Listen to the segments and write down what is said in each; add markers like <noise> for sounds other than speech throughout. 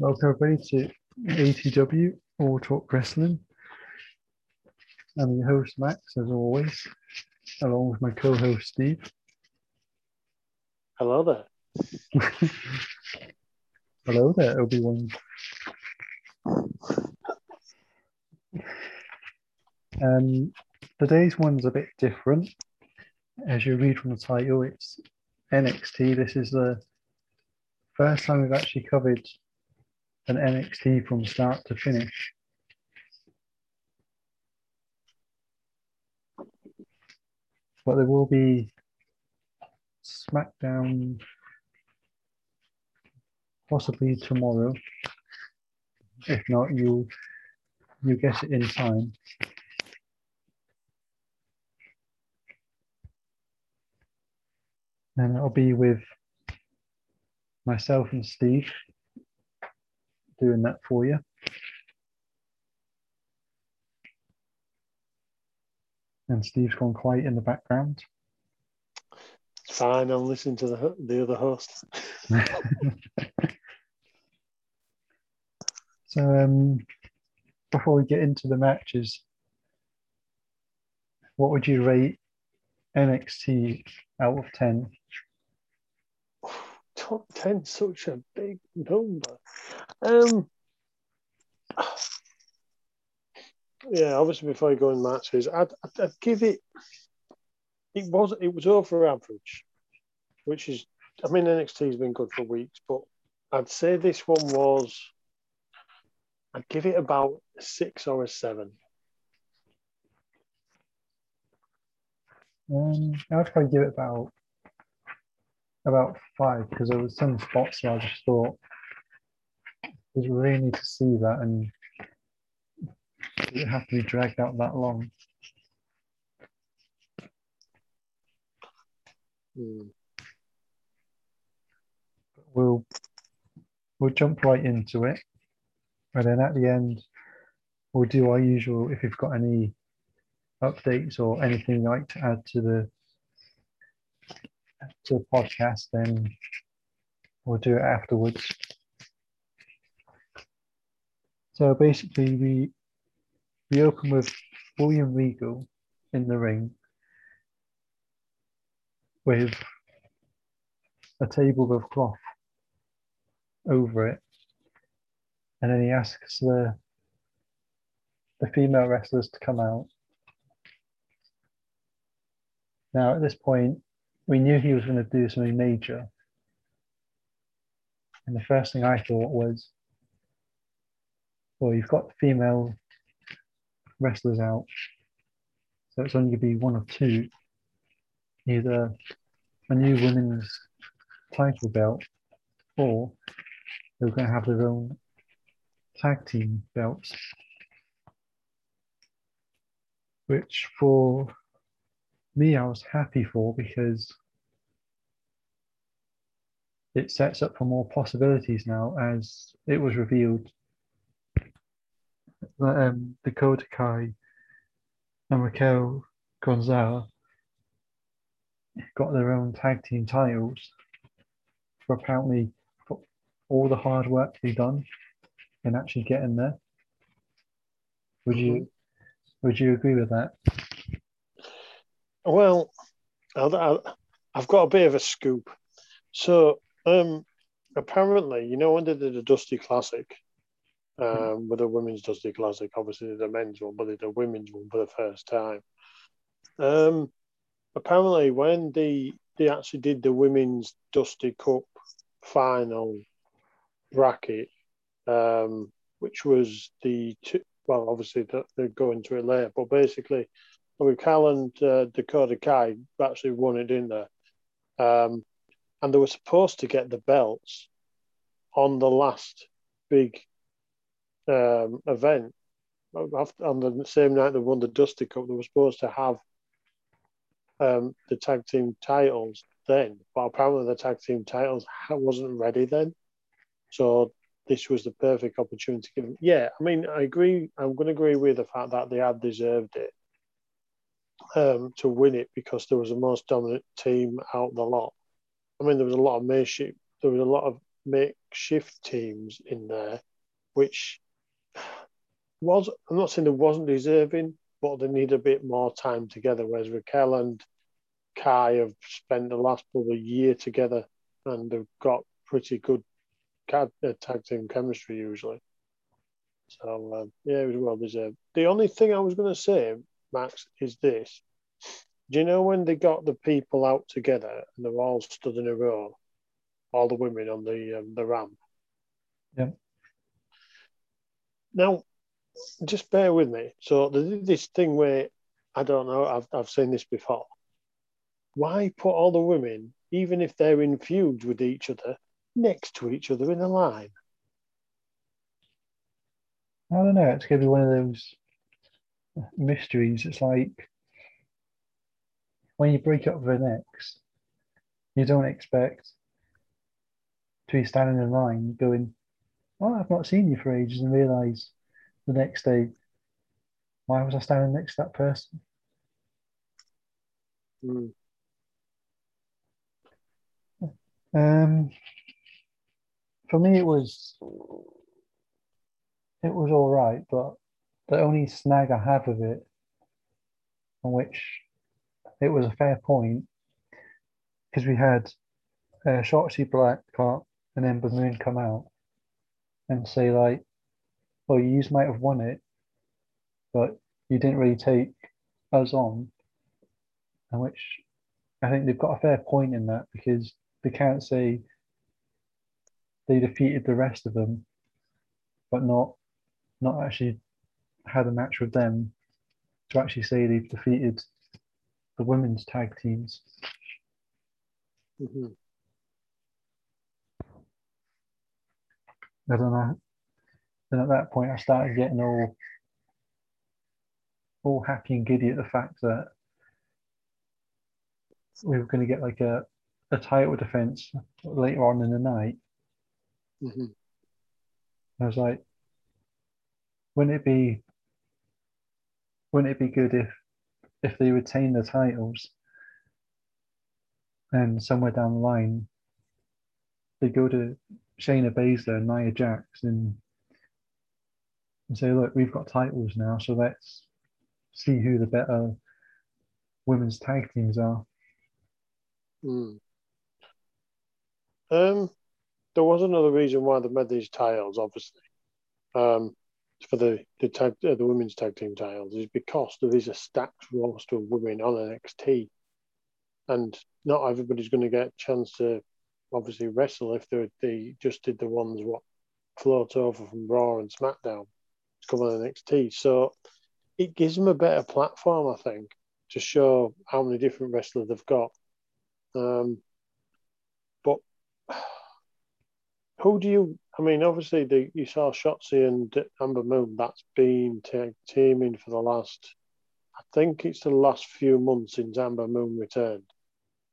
Welcome everybody to ATW All Talk Wrestling. I'm your host Max, as always, along with my co-host Steve. Hello there. <laughs> Hello there, Obi Wan. Um, today's one's a bit different. As you read from the title, it's NXT. This is the first time we've actually covered an NXT from start to finish. But there will be SmackDown possibly tomorrow. If not, you you get it in time. And it'll be with myself and Steve doing that for you. And Steve's gone quiet in the background. Fine, I'm listening to the the other host. <laughs> so um, before we get into the matches, what would you rate NXT out of 10? Top 10, such a big number. Um, yeah, obviously before you go in matches, I'd, I'd, I'd give it. It was it was over average, which is I mean NXT's been good for weeks, but I'd say this one was. I'd give it about six or a seven. Um, I'd probably give it about about five because there was some spots where I just thought we really need to see that and it have to be dragged out that long. Hmm. We'll we'll jump right into it, and then at the end we'll do our usual. If you've got any updates or anything you'd like to add to the to the podcast, then we'll do it afterwards. So basically, we we open with William Regal in the ring with a table of cloth over it, and then he asks the the female wrestlers to come out. Now, at this point, we knew he was going to do something major. And the first thing I thought was, well, you've got female wrestlers out. So it's only going to be one of two. Either a new women's title belt or they're going to have their own tag team belts. Which for me, I was happy for because it sets up for more possibilities now as it was revealed that um, Dakota Kai and Raquel Gonzalez got their own tag team titles for apparently for all the hard work they've done in actually getting there. Would you would you agree with that? Well, I, have got a bit of a scoop. So, um, apparently, you know, when they did the Dusty Classic, um, with the women's Dusty Classic, obviously the men's one, but they did the women's one for the first time. Um, apparently, when they they actually did the women's Dusty Cup final bracket, um, which was the two, well, obviously they're going to it later, but basically with Cal and uh, Dakota Kai actually won it, didn't they? Um, and they were supposed to get the belts on the last big um, event. After, on the same night they won the Dusty Cup, they were supposed to have um, the tag team titles then, but apparently the tag team titles wasn't ready then. So this was the perfect opportunity to give them. Yeah, I mean, I agree. I'm going to agree with the fact that they had deserved it um, to win it because there was the most dominant team out the lot. I mean, there was a lot of mayship, there was a lot of makeshift teams in there, which was I'm not saying they wasn't deserving, but they need a bit more time together. Whereas Raquel and Kai have spent the last probably year together and they've got pretty good uh, tag team chemistry usually. So um, yeah, it was well deserved. The only thing I was going to say, Max, is this: Do you know when they got the people out together and they're all stood in a row, all the women on the um, the ramp? Yeah. Now, just bear with me. So they did this thing where I don't know. I've I've seen this before. Why put all the women, even if they're in feuds with each other, next to each other in a line? I don't know. It's going to be one of those mysteries. It's like when you break up with an ex, you don't expect to be standing in line going, Oh, I've not seen you for ages, and realize the next day, why was I standing next to that person? Mm. Um, for me, it was it was all right, but the only snag I have with it, on which it was a fair point, because we had uh, Shotzi Blackheart and Ember Moon come out and say like, "Well, you might have won it, but you didn't really take us on," and which I think they've got a fair point in that because they can't say they defeated the rest of them, but not not actually had a match with them to actually say they've defeated the women's tag teams. Mm-hmm. I don't know. Then at that point, I started getting all all happy and giddy at the fact that we were going to get like a, a title defense later on in the night. Mm-hmm. I was like, wouldn't it be wouldn't it be good if if they retain the titles and somewhere down the line they go to Shayna Baszler and Nia Jax and, and say, look, we've got titles now, so let's see who the better women's tag teams are. Mm. Um, there was another reason why they made these titles, obviously. Um, for the the tag uh, the women's tag team titles is because there is a stacked roster of women on NXT, and not everybody's going to get a chance to obviously wrestle if they they just did the ones what float over from Raw and SmackDown to come on NXT. So it gives them a better platform, I think, to show how many different wrestlers they've got. Um, but <sighs> who do you I mean, obviously, the, you saw Shotzi and Ember Moon. That's been teaming for the last, I think it's the last few months since Ember Moon returned.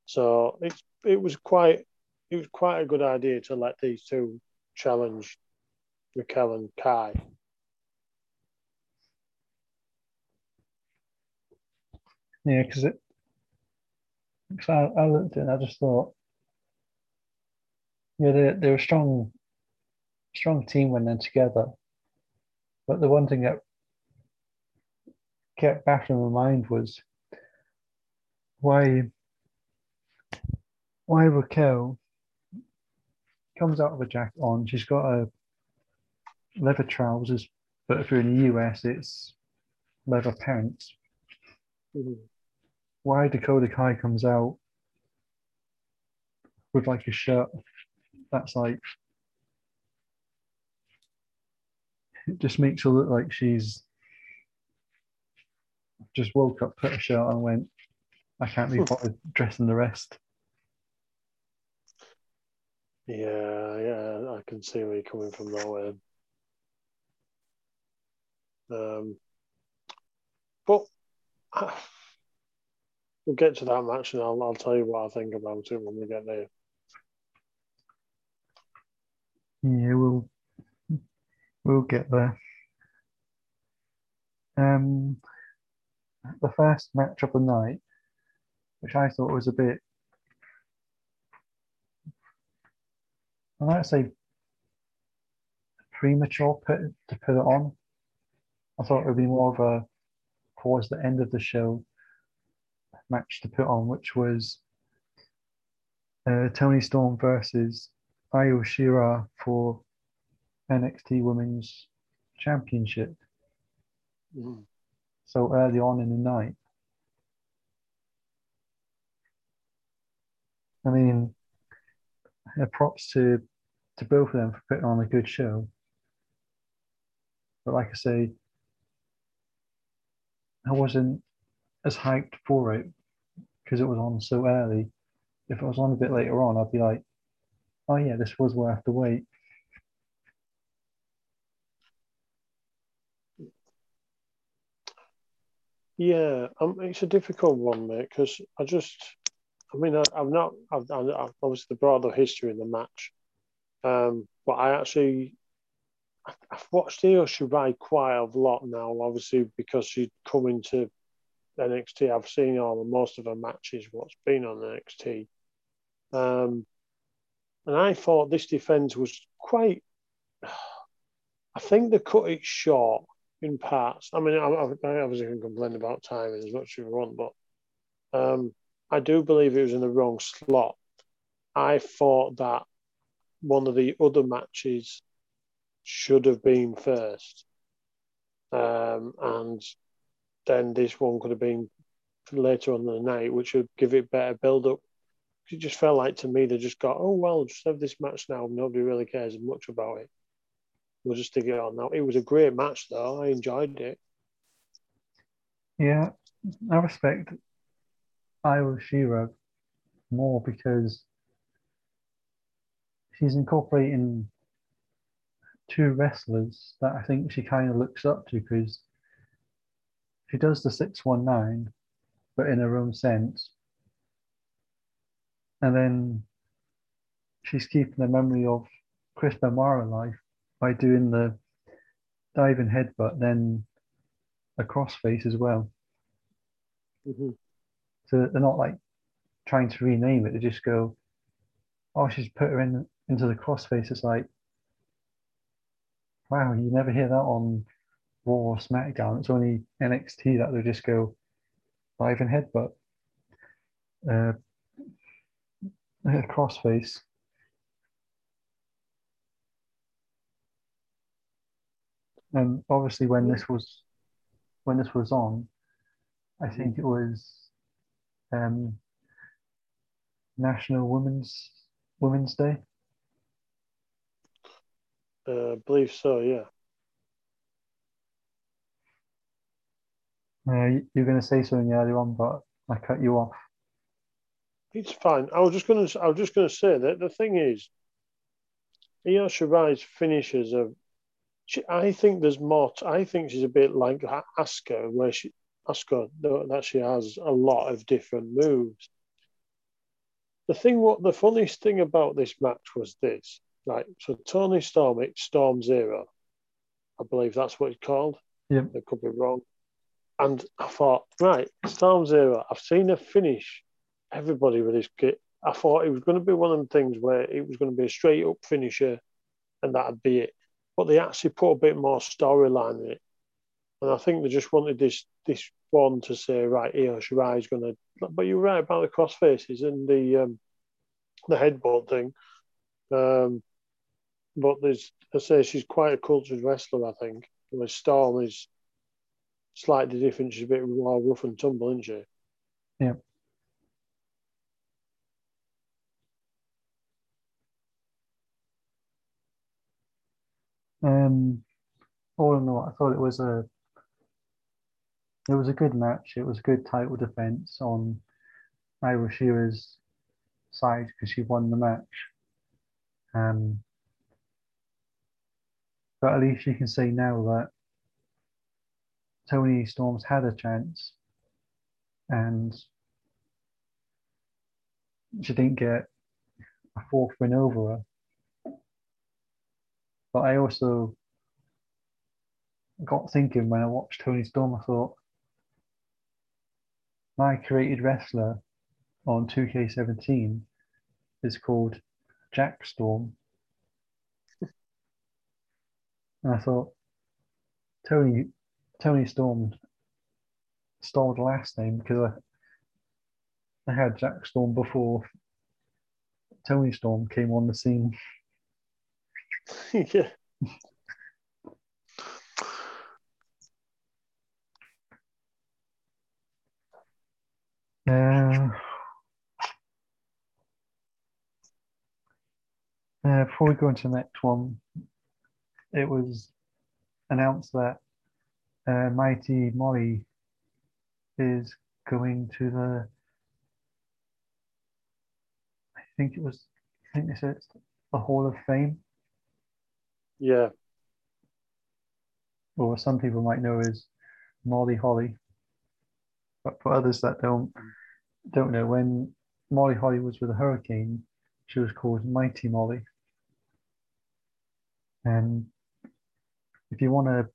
So it's it was quite it was quite a good idea to let these two challenge Raquel and Kai. Yeah, because it. Cause I, I looked at it and I just thought, yeah, they're, they're strong strong team when they're together. But the one thing that kept back in my mind was why why Raquel comes out of a jacket on. She's got a leather trousers, but if you're in the US, it's leather pants. Mm-hmm. Why Dakota Kai comes out with like a shirt that's like it <laughs> just makes her look like she's just woke up, put a shirt on, and went, I can't be bothered dressing the rest. Yeah, yeah, I can see where you're coming from that way. Um, but uh, <sighs> we'll get to that match, and I'll, I'll tell you what I think about it when we get there. Yeah, we'll We'll get there. Um, the first match of the night, which I thought was a bit I might say premature put, to put it on. I thought it would be more of a towards the end of the show match to put on, which was uh, Toni Storm versus Io Shirai for NXT Women's Championship. Mhm. So early on in the night. I mean, props to to both of them for putting on a good show. But like I say, I wasn't as hyped for it because it was on so early. If it was on a bit later on, I'd be like, oh yeah, this was worth the wait. Yeah, um, it's a difficult one, mate, because I just, I mean, I, I've not, I've, I've obviously brought the history in the match, um, but I actually, I've watched Io Shirai quite a lot now, obviously because she'd come into NXT. I've seen all most of her matches, what's been on NXT, um, and I thought this defense was quite. <sighs> I think they cut it short in parts. I mean, I, I, obviously can complain about timing as much as you want, but um, I do believe it was in the wrong slot. I thought that one of the other matches should have been first, um, and then this one could have been later on the night, which would give it better build up. It just felt like to me they just got, oh well, just have this match now. Nobody really cares much about it. We'll just stick it on now. It was a great match though. I enjoyed it. Yeah, I respect Io Shirai more because she's incorporating two wrestlers that I think she kind of looks up to because she does the 619, but in her own sense. And then she's keeping the memory of Chris Benoit alive by doing the diving headbutt, then a crossface as well. Mhm. So they're not like trying to rename it. They just go, "Oh, she's put her in into the crossface." It's like, wow, you never hear that on Raw or SmackDown. It's only NXT that they just go dive and headbutt, uh, <laughs> crossface. And obviously, when this was when this was on, I think it was um, National Women's Women's Day. Uh, I believe so. Yeah. Uh, you- you're going to say something earlier on, but I cut you off. It's fine. I was just gonna. I was just gonna say that the thing is, Io Shirai's finishes are. She, I think there's more. I think she's a bit like Asuka, where she Asuka that she has a lot of different moves. The thing, what the funniest thing about this match was this, right? So Toni Storm, it's Storm Zero, I believe that's what it's called. Yeah, I could be wrong. And I thought, right, Storm Zero. I've seen her finish everybody with this kit. I thought it was going to be one of them things where it was going to be a straight up finisher, and that'd be it. But they actually put a bit more storyline in it, and I think they just wanted this this one to say, right, Io Shirai is going to. But you're right about the cross faces and the um, the headboard thing. Um, but there's, I say, she's quite a cultured wrestler. I think. Whereas Storm is slightly different. She's a bit rough and tumble, isn't she? Um, all in all, I thought it was a it was a good match. It was a good title defense on Io Shirai's side because she won the match. Um, but at least you can say now that Toni Storm's had a chance and she didn't get a fourth win over her. But I also got thinking when I watched Toni Storm, I thought, my created wrestler, on 2K17 is called Jack Storm. And I thought Toni Toni Storm stole the last name because I, I had Jack Storm before Toni Storm came on the scene. <laughs> <laughs> yeah. Uh, uh, before we go into the next one, it was announced that uh, Mighty Molly is going to the. I think it was. I think they said it's the Hall of Fame, Yeah. or some people might know as Molly Holly. But for others that don't don't know, when Molly Holly was with a hurricane, she was called Mighty Molly. And if you want to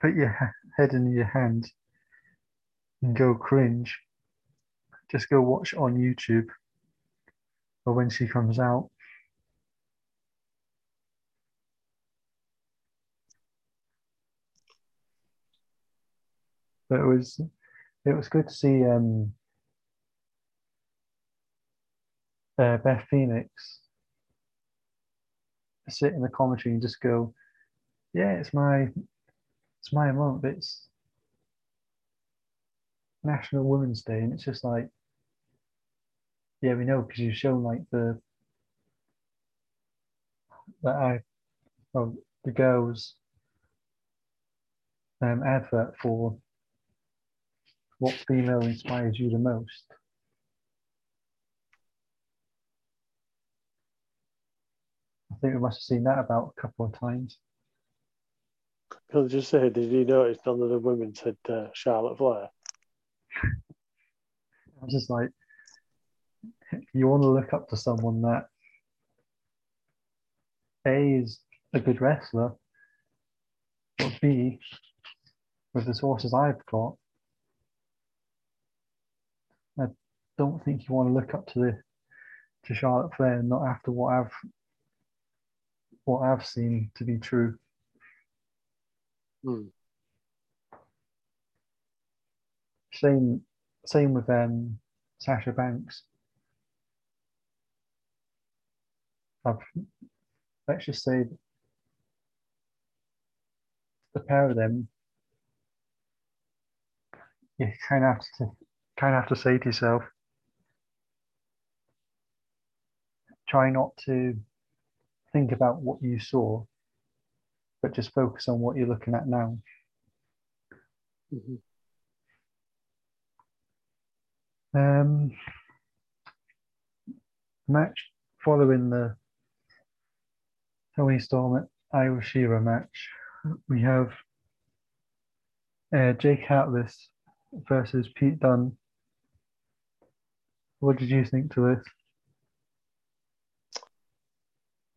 put your head in your hand and go cringe, just go watch on YouTube or when she comes out. It was it was good to see um, uh, Beth Phoenix sit in the commentary and just go, "Yeah, it's my it's my month. It's National Women's Day," and it's just like, yeah, we know because you've shown like the that I well the girls um, advert for what female inspires you the most. I think we must have seen that about a couple of times. Can I just say, did you notice none of the women said uh, Charlotte Flair? <laughs> I was just like, you want to look up to someone that A is a good wrestler, but B, with the sources I've got, I don't think you want to look up to the to Charlotte Flair, not after what I've what I've seen to be true. Hmm. Same same with um Sasha Banks. I've let's just say the pair of them you kind of have to kind of have to say to yourself try not to think about what you saw but just focus on what you're looking at now Mhm. Um, match following the Toni Storm at Io Shirai match, we have uh, Jake Atlas versus Pete Dunne. What did you think to this?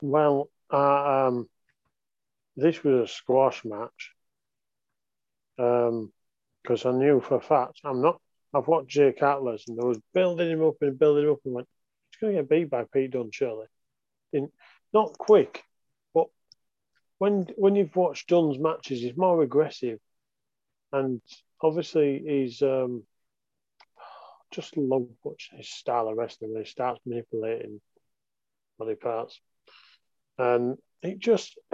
Well, uh, um, this was a squash match. Um, because I knew for a fact I'm not. I've watched Jake Atlas and they was building him up and building him up and went, he's going to get beat by Pete Dunne surely. In not quick, but when when you've watched Dunne's matches, he's more aggressive, and obviously he's um, just love watching his style of wrestling when he starts manipulating body parts, and it just <sighs>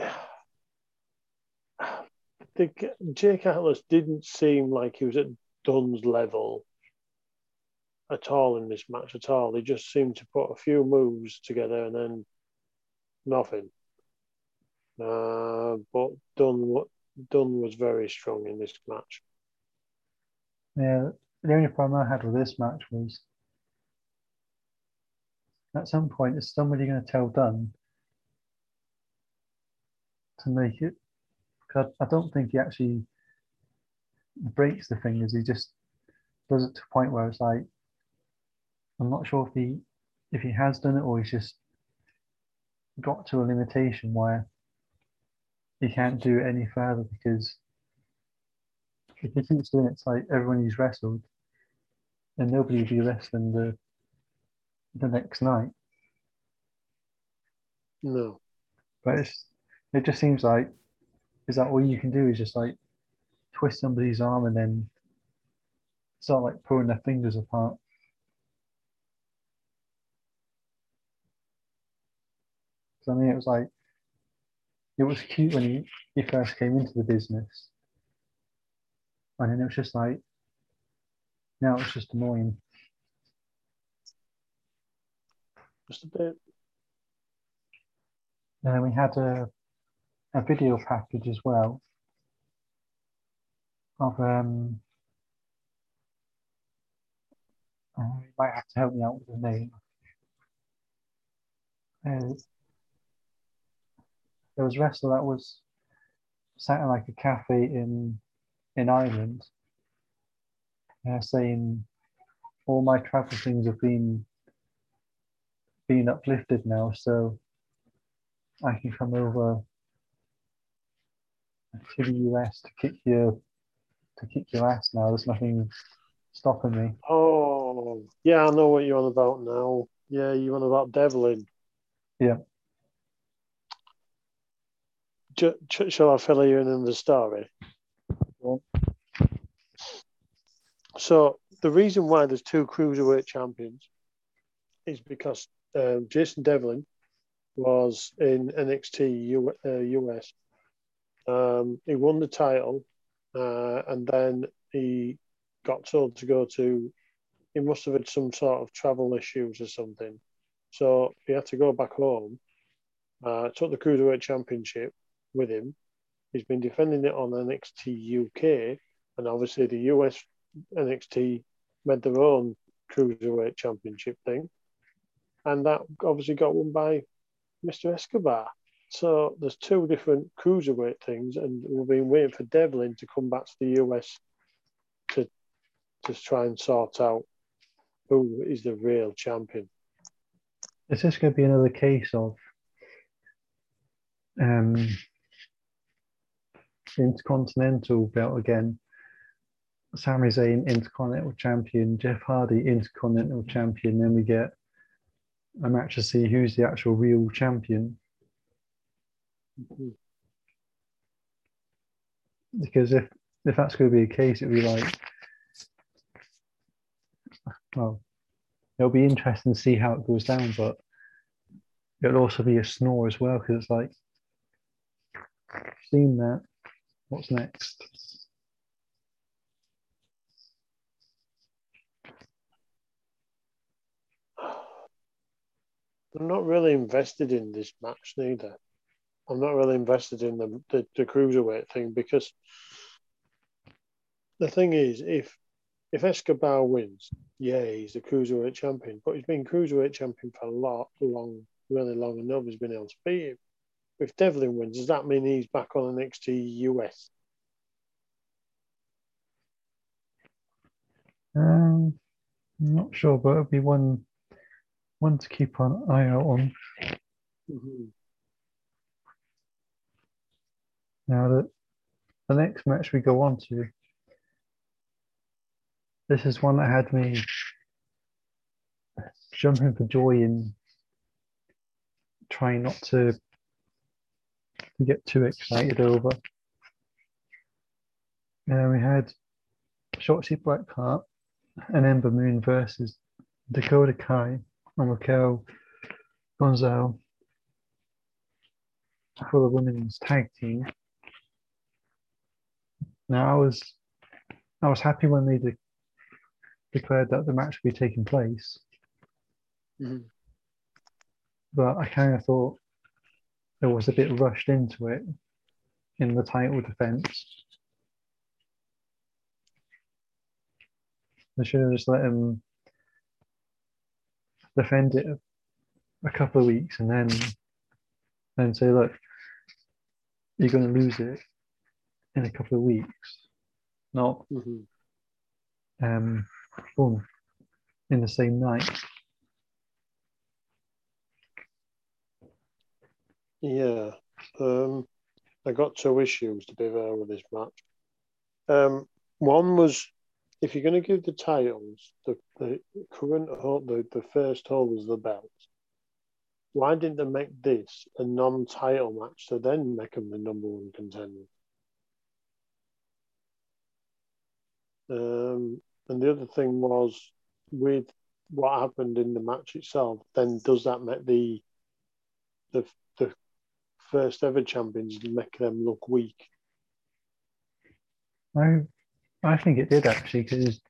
the Jake Atlas didn't seem like he was at Dunne's level at all in this match at all. He just seemed to put a few moves together and then nothing. Uh, but Dunne, Dunne was very strong in this match. Yeah, the only problem I had with this match was at some point, is somebody going to tell Dunne to make it? Because I, I don't think he actually breaks the fingers. He just does it to a point where it's like, I'm not sure if he if he has done it or he's just got to a limitation where he can't do it any further because if he keeps doing it, it's like everyone he's wrestled and nobody will be wrestling the the next night. No. But it's, it just seems like is that all you can do is just like twist somebody's arm and then start like pulling their fingers apart. So I mean, it was like it was cute when he, he first came into the business, and then it was just like now it's just annoying. Just a bit. And then we had a a video package as well of um uh, you might have to help me out with the name. Uh, there was a wrestler that was sat in like a cafe in in Ireland, uh, saying all my travel things have been been uplifted now, so I can come over to the US to kick your to kick your ass now. There's nothing stopping me. Oh, yeah, I know what you're on about now. Yeah, you're on about Devlin. Yeah. J- shall I fill you in on the story? So the reason why there's two cruiserweight champions is because um, Jason Devlin was in NXT U- uh, US. Um, he won the title, uh, and then he got told to go to. He must have had some sort of travel issues or something, so he had to go back home. Uh, took the cruiserweight championship with him. He's been defending it on NXT UK, and obviously the US NXT made their own cruiserweight championship thing, and that obviously got won by Mr. Escobar. So there's two different cruiserweight things, and we've been waiting for Devlin to come back to the US to to try and sort out who is the real champion. Is this going to be another case of um, Intercontinental belt again? Sami Zayn, Intercontinental Champion, Jeff Hardy, Intercontinental Champion. Then we get a match to see who's the actual real champion. Because if if that's going to be the case, it'll be like, well, it'll be interesting to see how it goes down, but it'll also be a snore as well because it's like, seen that. What's next? I'm not really invested in this match neither. I'm not really invested in the, the, the cruiserweight thing because the thing is, if if Escobar wins, yeah, he's the cruiserweight champion, but he's been cruiserweight champion for a lot, long, really long, and nobody's been able to beat him. If Devlin wins, does that mean he's back on the NXT US? Um, I'm not sure, but it'll be one one to keep an eye out on. Mm-hmm. Now that the next match we go on to, this is one that had me jumping for joy in trying not to to get too excited over. Now we had Shotzi Blackheart and Ember Moon versus Dakota Kai and Raquel Gonzalez for the women's tag team. Now I was I was happy when they de- declared that the match would be taking place, Mhm. but I kind of thought it was a bit rushed into it in the title defense. They should have just let him defend it a couple of weeks and then then say, look, you're going to lose it in a couple of weeks, not Mhm. um, boom, in the same night. Yeah. Um, I got two issues to be fair with this match. Um, one was if you're going to give the titles, the, the current hold, the, the first holders of the belt, why didn't they make this a non-title match to then make them the number one contender? Um, and the other thing was with what happened in the match itself, then does that make the the the first ever champions make them look weak? I I think it did actually because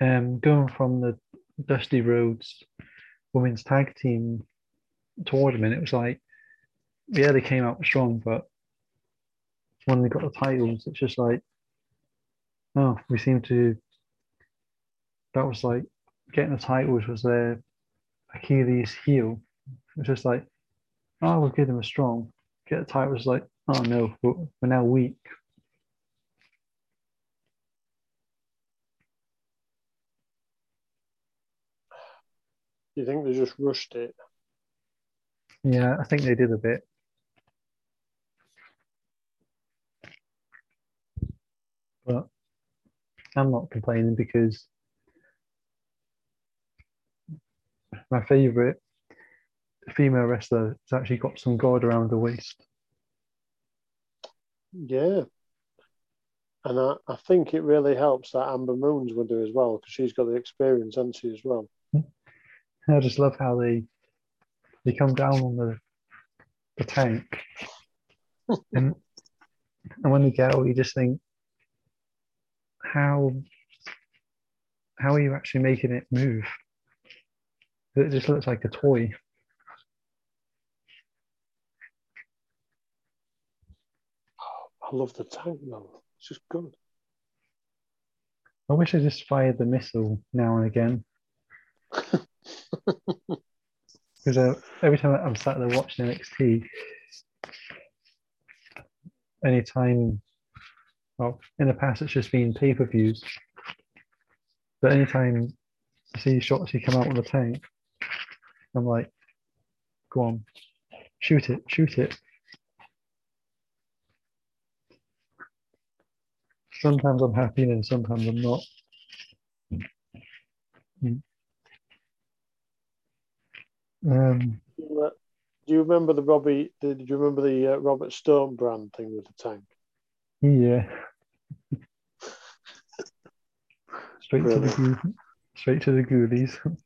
um, going from the Dusty Rhodes women's tag team tournament, it was like, yeah, they came out strong, but when they got the titles, it's just like, oh, we seem to. That was like getting the titles was their Achilles heel. It's just like, oh, we'll give them a strong. Get the titles, like, oh no, we're, we're now weak. Do you think they just rushed it? Yeah, I think they did a bit. But I'm not complaining because my favourite female wrestler has actually got some guard around the waist. Yeah. And I, I think it really helps that Ember Moon's will do as well because she's got the experience, hasn't she, as well? I just love how they they come down on the the tank, <laughs> and and when they get out, you just think, how how are you actually making it move? It just looks like a toy. I love the tank though. It's just good. I wish I just fired the missile now and again. <laughs> Because uh, every time I'm sat there watching NXT, anytime, well, in the past it's just been pay per views, but anytime I see Shotzi come out with a tank, I'm like, go on, shoot it, shoot it. Sometimes I'm happy and sometimes I'm not. Mm. Um, Do you remember the Robbie? Did you remember the uh, Robert Stone brand thing with the tank? Yeah. straight to the straight to the ghoulies. <laughs>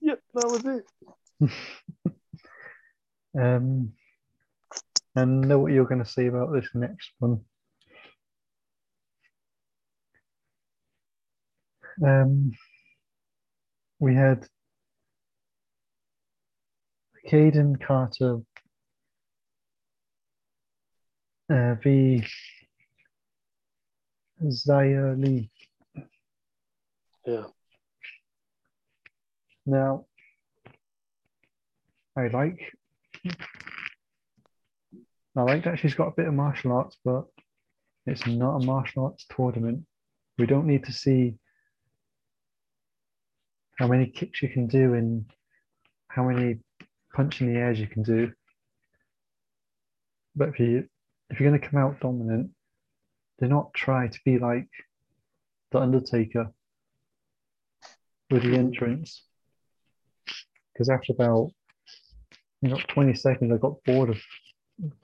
Yep, that was it. <laughs> Um, and know what you're going to say about this next one. Um, we had Kayden Carter uh, v Xia Li. Yeah. Now, I like I like that she's got a bit of martial arts, but it's not a martial arts tournament. We don't need to see how many kicks you can do and how many punch in the airs you can do. But if you if you're going to come out dominant, do not try to be like the Undertaker with the entrance. Because after about you know 20 seconds, I got bored of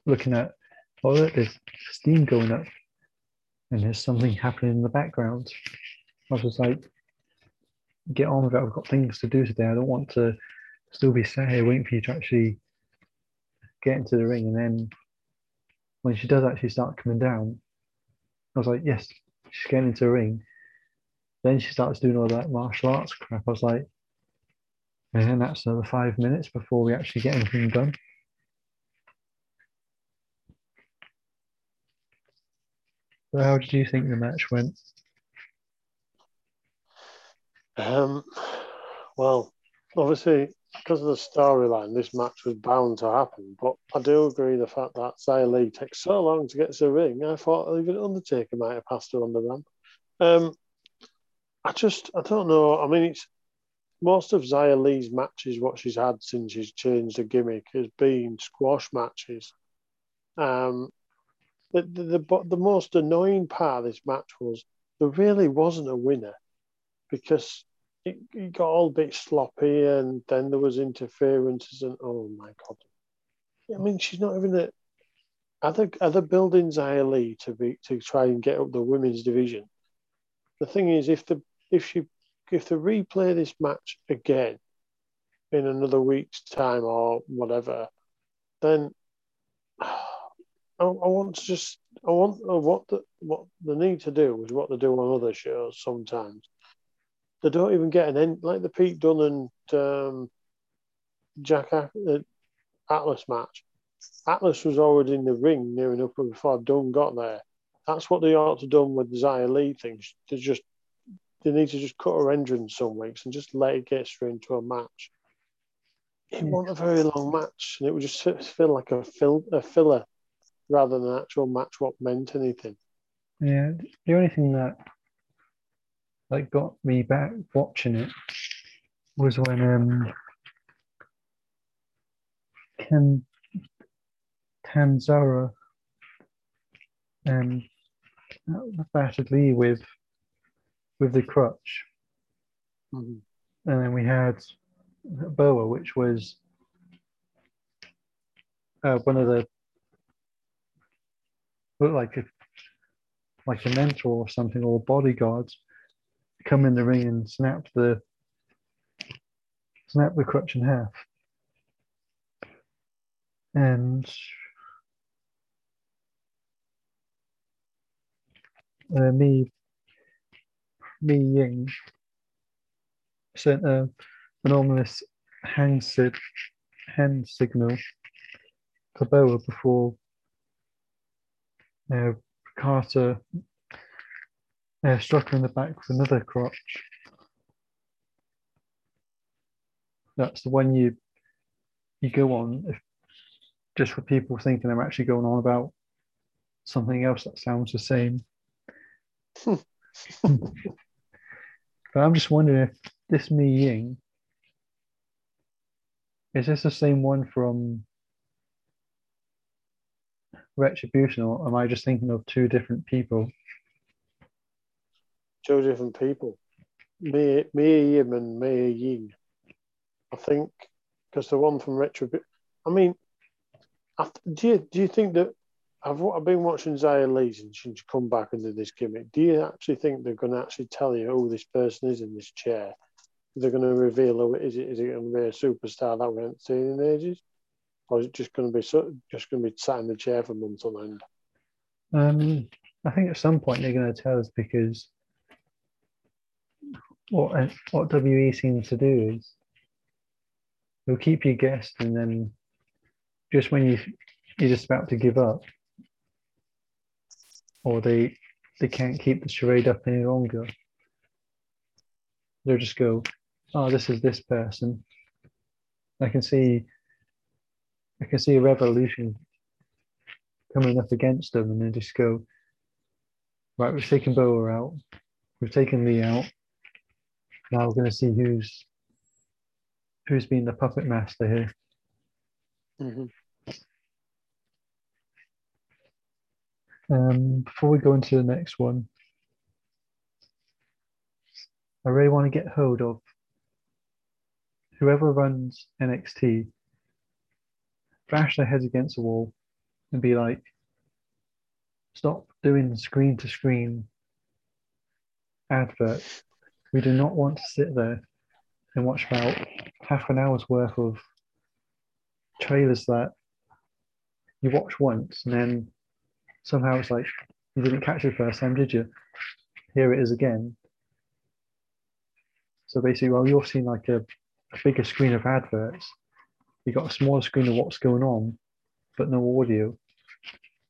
looking at oh look, there's steam going up and there's something happening in the background. I was just like, get on with it. I've got things to do today. I don't want to still be sat here waiting for you to actually get into the ring. And then when she does actually start coming down, I was like, yes, she's getting into a ring. Then she starts doing all that martial arts crap. I was like, and that's another five minutes before we actually get anything done. So how did you think the match went? Um, well, obviously, because of the storyline, this match was bound to happen. But I do agree the fact that Xia Li takes so long to get to the ring. I thought even Undertaker might have passed her on the ramp. Um, I just, I don't know. I mean, it's most of Xia Li's matches, what she's had since she's changed the gimmick, has been squash matches. Um, the, the, the, the most annoying part of this match was there really wasn't a winner because it, it got all a bit sloppy, and then there was interferences, and oh my god! I mean, she's not even at other other buildings ILE to be to try and get up the women's division. The thing is, if the if she if they replay this match again in another week's time or whatever, then <sighs> I, I want to just I want what the what they need to do is what they do on other shows sometimes. They don't even get an end like the Pete Dunne and um, Jack uh, Atlas match. Atlas was already in the ring near enough before Dunne got there. That's what they ought to done with the Xia Li things. They just they need to just cut her entrance some weeks and just let it get straight into a match. It wasn't a very long match, and it would just feel like a, fill, a filler rather than an actual match what meant anything. Yeah, the only thing that like got me back watching it was when um Ken Tanzara um battered Li with with the crutch. Mm-hmm. And then we had Boa, which was uh, one of the looked like a like a mentor or something or bodyguards come in the ring and snap the snap the crutch in half. And uh, me Mei Ying sent a, an hand, sig- hand signal to Boa before uh, Carter struck her in the back with another crotch. That's the one you you go on if just for people thinking they're actually going on about something else that sounds the same. <laughs> But I'm just wondering if this Mei Ying is this the same one from Retribution, or am I just thinking of two different people? Two different people. Me, me, Yim, and Mei Ying. I think because the one from Retribution. I mean, do you do you think that I've, I've been watching Xia Li since she's come back into this gimmick. Do you actually think they're going to actually tell you who this person is in this chair? They're going to reveal who it is. It is it going to be a superstar that we haven't seen in ages, or is it just going to be so, just going to be sat in the chair for months on end? Um, I think at some point they're going to tell us because what uh, what WE seems to do is they'll keep you guessed, and then just when you you're just about to give up, or they they can't keep the charade up any longer. They'll just go, oh, this is this person. I can see I can see a revolution coming up against them and they just go, right, we've taken Boa out, we've taken Li out. Now we're gonna see who's who's been the puppet master here. Mm-hmm. Um, before we go into the next one, I really want to get hold of whoever runs NXT, bash their heads against the wall and be like, stop doing screen to screen adverts. We do not want to sit there and watch about half an hour's worth of trailers that you watch once and then somehow it's like you didn't catch it the first time, did you? Here it is again. So basically, while you're seeing like a, a bigger screen of adverts, you got a smaller screen of what's going on, but no audio.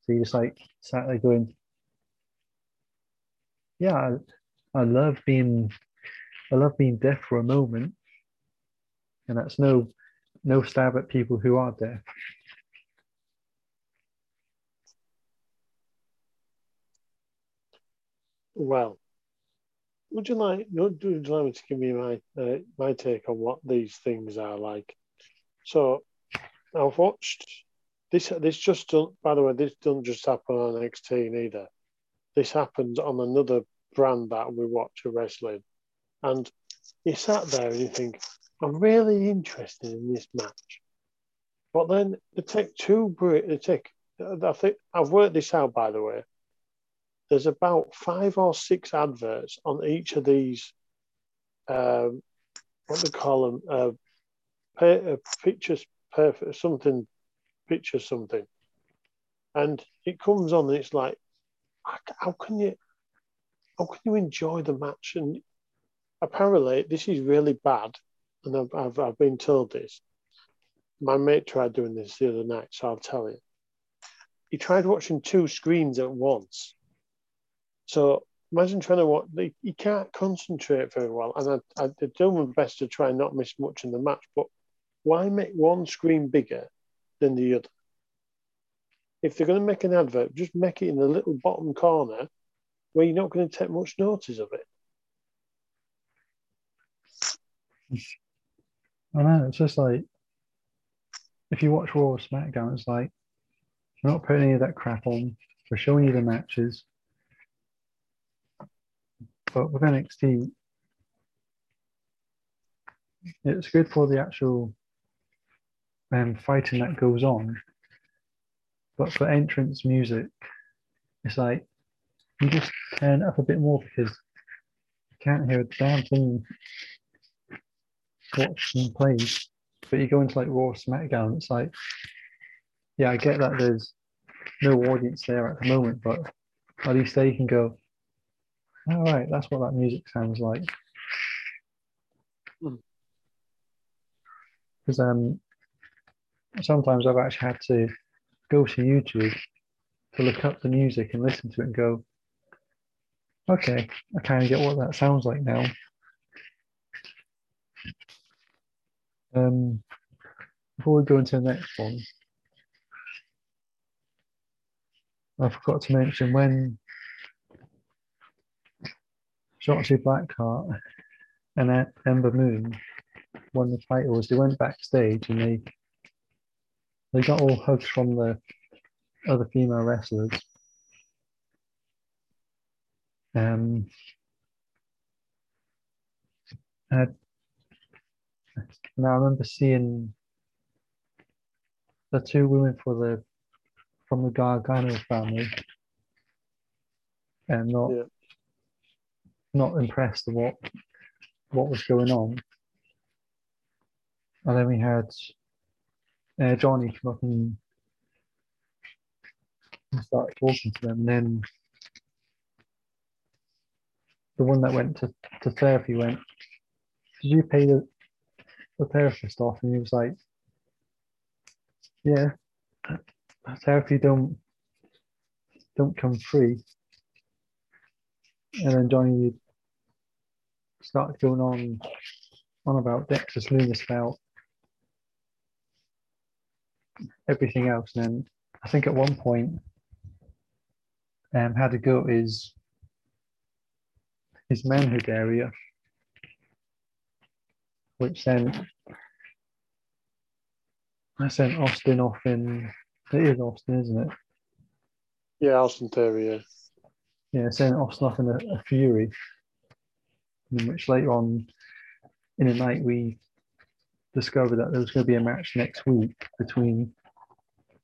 So you're just like sat there going, "Yeah, I, I love being, I love being deaf for a moment," and that's no, no stab at people who are deaf. Well, would you like would you like me to give me my uh, my take on what these things are like? So, I've watched this. This just don't, by the way, this doesn't just happen on NXT either. This happens on another brand that we watch a wrestling, and you sat there and you think, I'm really interested in this match. But then they take two, they take, I think, I've worked this out by the way. There's about five or six adverts on each of these, um, what do they call them? Uh, pay, uh, pictures, perfect, something, picture something. And it comes on and it's like, how can you, how can you enjoy the match? And apparently this is really bad. And I've, I've, I've been told this. My mate tried doing this the other night, so I'll tell you. He tried watching two screens at once. So imagine trying to watch, you can't concentrate very well. And I, I do my best to try and not miss much in the match, but why make one screen bigger than the other? If they're going to make an advert, just make it in the little bottom corner where you're not going to take much notice of it. I know, it's just like if you watch Raw or SmackDown, it's like we're not putting any of that crap on. We're showing you the matches. But with NXT, it's good for the actual um, fighting that goes on. But for entrance music, it's like you just turn up a bit more because you can't hear a damn thing watching plays. But you go into like Raw SmackDown, it's like, yeah, I get that there's no audience there at the moment, but at least they can go, all right, that's what that music sounds like. Because um, sometimes I've actually had to go to YouTube to look up the music and listen to it and go, okay, I kind of get what that sounds like now. Um, before we go into the next one, I forgot to mention when Shotzi Blackheart and Ember Moon won the titles, they went backstage and they they got all hugs from the other female wrestlers. Um, and I remember seeing the two women for the from the Gargano family, and not Yeah. not impressed with what what was going on. And then we had uh, Johnny come up and, start talking to them, and then the one that went to, to therapy went, "Did you pay the the therapist off?" And he was like, "Yeah, therapy don't don't come free." And then Johnny started going on on about Dexter's Lumis about everything else. And then I think at one point, um, had to go to his his manhood area, which then I sent Austin off in. It is Austin, isn't it? Yeah, Austin Theory, yeah. Yeah, sent Austin off in a, a fury. In which later on in the night we discovered that there was going to be a match next week between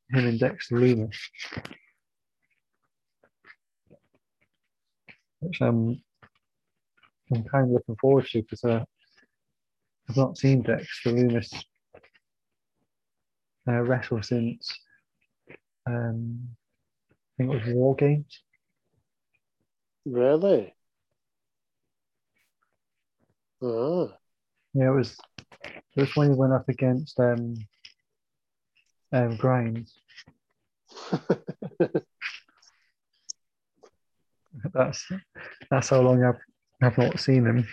him and Dexter Lumis. Which um, I'm kind of looking forward to because uh, I've not seen Dexter Lumis uh, wrestle since um, I think it was War Games. Really? Ah, Yeah, it was. It was when he went up against um, um, Grimes. <laughs> That's that's how long I've I've not seen him.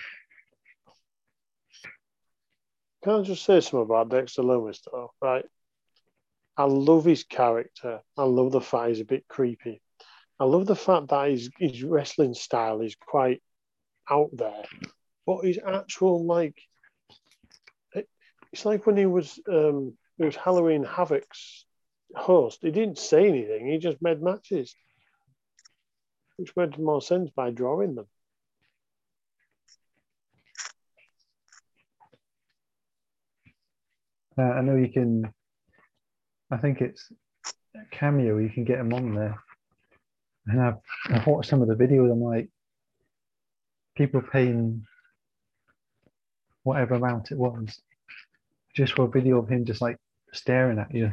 Can I just say something about Dexter Lumis, though? Right. I love his character. I love the fact he's a bit creepy. I love the fact that his, his wrestling style is quite out there. But his actual, like, it, it's like when he was, um, it was Halloween Havoc's host. He didn't say anything. He just made matches, which made more sense by drawing them. Uh, I know you can. I think it's Cameo. You can get them on there, and I've, I've watched some of the videos. I'm like, people paying whatever amount it was just for a video of him just like staring at you.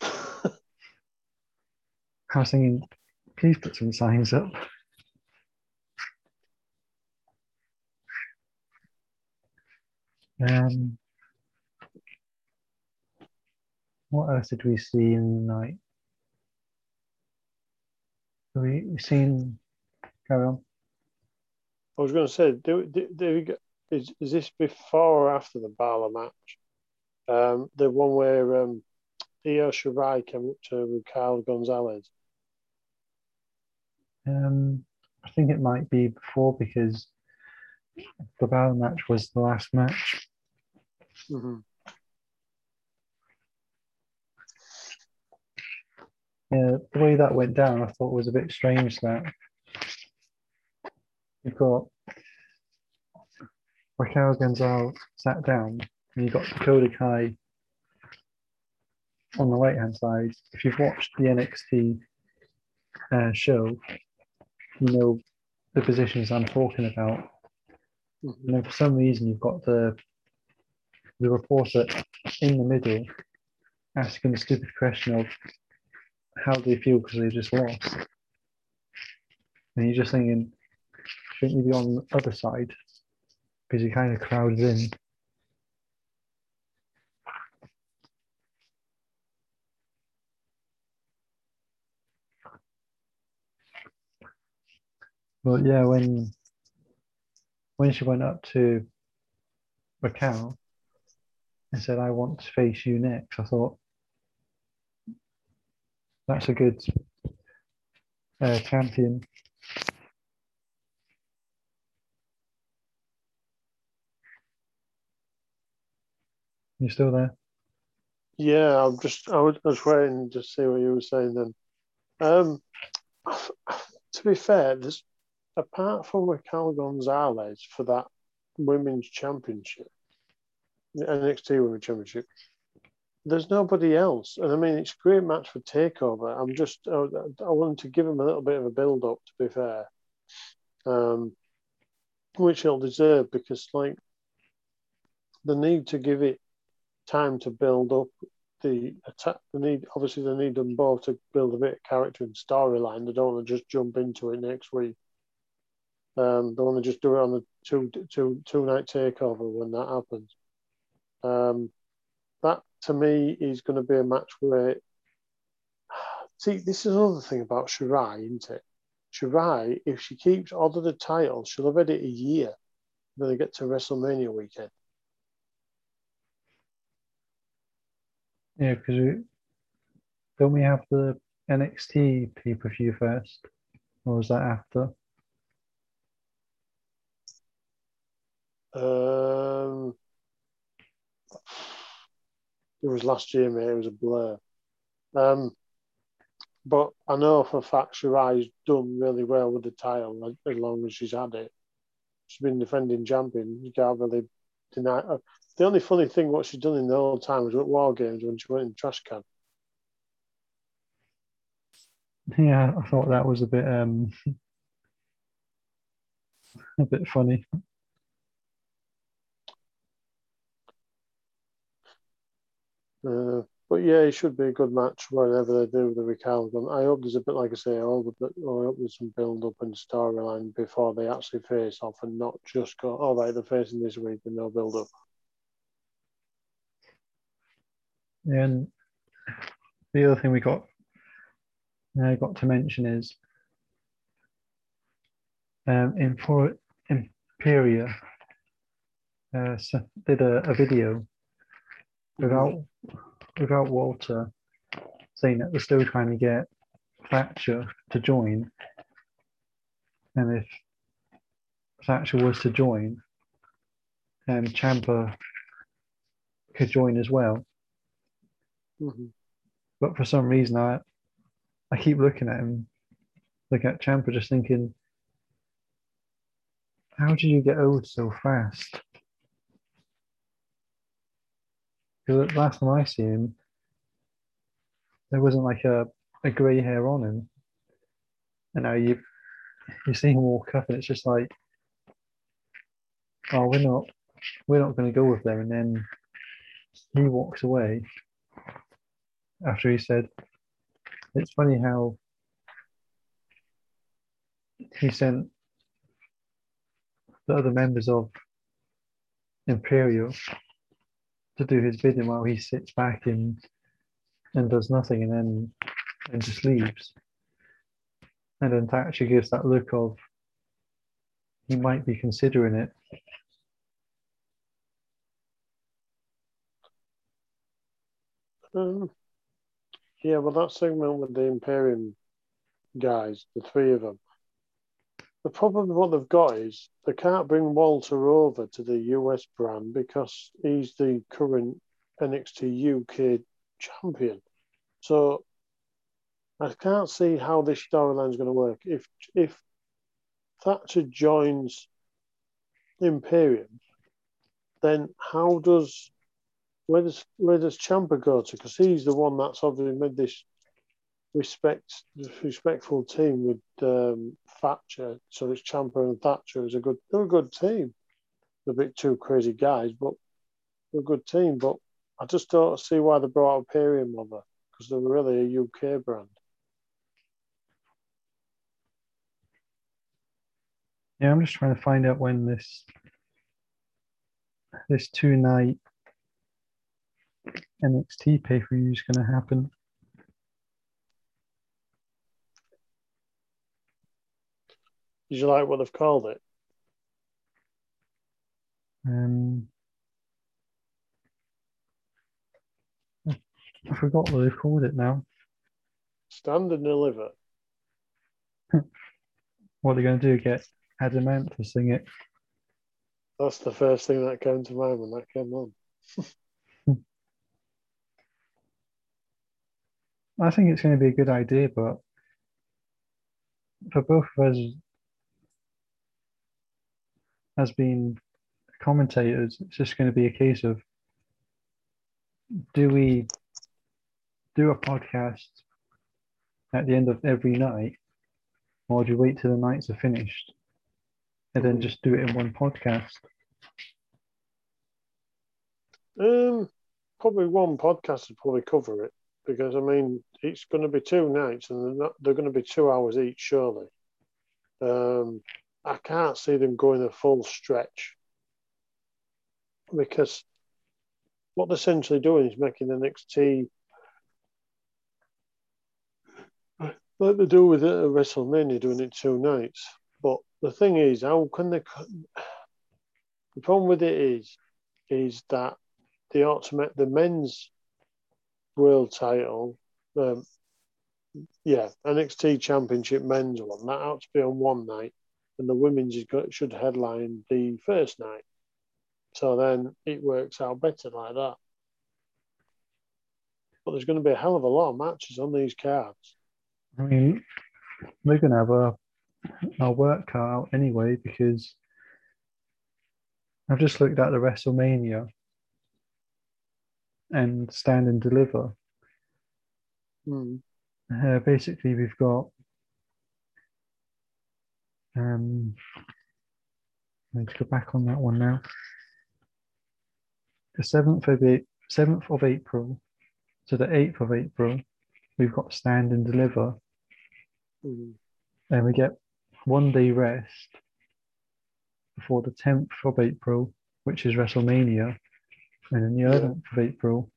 <laughs> I was thinking, please put some signs up. Um, what else did we see in the night? Have we seen? Carry on. I was going to say, do, do, do we get, is, is this before or after the Balor match? Um, the one where um, Io Shirai came up to Raquel Gonzalez. Um, I think it might be before because the Balor match was the last match. Mm-hmm. Yeah, the way that went down, I thought was a bit strange. That you've got Raquel Gonzalez sat down, and you've got Dakota Kai on the right hand side. If you've watched the NXT uh, show, you know the positions I'm talking about. Mhm. And for some reason, you've got the the reporter in the middle asking the stupid question of how do you feel because they just lost. And you're just thinking, shouldn't you be on the other side? Because you kind of crowded in. But yeah, when when she went up to Raquel and said, I want to face you next, I thought that's a good uh, champion. You still there? Yeah, I'm just, I was, waiting to see what you were saying then. Um, to be fair, apart from Raquel Gonzalez for that women's championship, the NXT Women's Championship, there's nobody else. And I mean, it's a great match for Takeover. I'm just, I, I wanted to give him a little bit of a build up, to be fair, um, which he'll deserve because, like, the need to give it time to build up the attack. The need, obviously, they need them both to build a bit of character and storyline. They don't want to just jump into it next week. Um, they want to just do it on the two two two night takeover when that happens. Um, that to me is going to be a match where. See, this is another thing about Shirai, isn't it? Shirai, if she keeps other the title, she'll have had it a year when they get to WrestleMania weekend. Yeah, because don't we have the NXT pay per view first? Or was that after? Um, it was last year, mate. It was a blur. Um, but I know for a fact Shirai's done really well with the title as, long as she's had it. She's been defending champion. You can't really deny. Uh, the only funny thing what she's done in the old time was at War Games when she went in trash can. Yeah, I thought that was a bit um <laughs> a bit funny. Uh, but yeah, it should be a good match whatever they do with the Raquel. I hope there's a bit, like I say, I hope, I hope there's some build up and storyline before they actually face off and not just go, all right, they're facing this week and no build up. And the other thing we got I got to mention is um, Empo- Imperia uh, did a, a video without without Walter saying that they're still trying to get Thatcher to join, and if Thatcher was to join, um, Ciampa could join as well. Mhm. But for some reason, I I keep looking at him, looking at Ciampa, just thinking, how did you get old so fast? Because last time I see him, there wasn't like a, a grey hair on him. And now you you see him walk up and it's just like, oh, we're not we're not going to go with them. And then he walks away after he said, it's funny how he sent the other members of Imperial to do his bidding while he sits back and and does nothing and then and just leaves. And then actually gives that look of he might be considering it. Um, yeah, well, that segment with the Imperium guys, the three of them, the problem what they've got is they can't bring Walter over to the US brand because he's the current NXT UK champion. So I can't see how this storyline is going to work. If if Thatcher joins Imperium, then how does where does where does Ciampa go to? Because he's the one that's obviously made this respect respectful team with um, Thatcher. So it's Ciampa and Thatcher is a good they're a good team. They're a bit two crazy guys, but they're a good team. But I just don't see why they brought up Imperium over because they're really a UK brand. Yeah, I'm just trying to find out when this this two night NXT pay per view is going to happen. Did you like what they've called it? Um, I forgot what they've called it now. Stand and deliver. <laughs> What are they going to do? Get Adam Ant to sing it? That's the first thing that came to mind when that came on. <laughs> I think it's going to be a good idea, but for both of us as been commentators, it's just going to be a case of do we do a podcast at the end of every night, or do you wait till the nights are finished and then just do it in one podcast? Um, probably one podcast would probably cover it because I mean it's going to be two nights and they're, not, they're going to be two hours each, surely. Um, I can't see them going a full stretch because what they're essentially doing is making the NXT like they do with it at WrestleMania, doing it two nights. But the thing is, how can they? The problem with it is, is that they ought to make the men's world title, um, yeah, NXT Championship men's one. That ought to be on one night, and the women's should headline the first night. So then it works out better like that. But there's going to be a hell of a lot of matches on these cards. I mean, we're going to have a, our work cut out anyway because I've just looked at the WrestleMania and stand and deliver. Mm. Uh, basically, we've got um, let's go back on that one now. The seventh of eight, seventh of April to the eighth of April, we've got stand and deliver, Mm. and we get one day rest before the tenth of April, which is WrestleMania, and then the Yeah. eleventh of April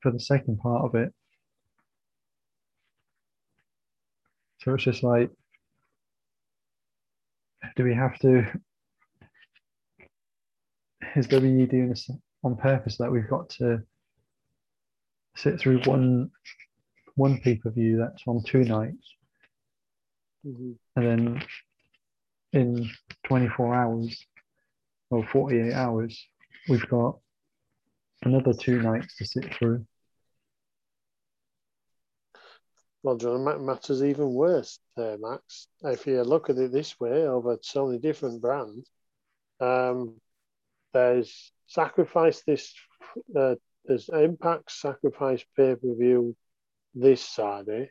for the second part of it. So it's just like, do we have to? Is WWE doing this on purpose that we've got to sit through one one pay per view that's on two nights, Mhm. and then in 24 hours or 48 hours, we've got another two nights to sit through. Well, John, matters even worse there, Max. If you look at it this way, over so many different brands, um, there's sacrifice this uh, there's Impact Sacrifice pay per view this Saturday.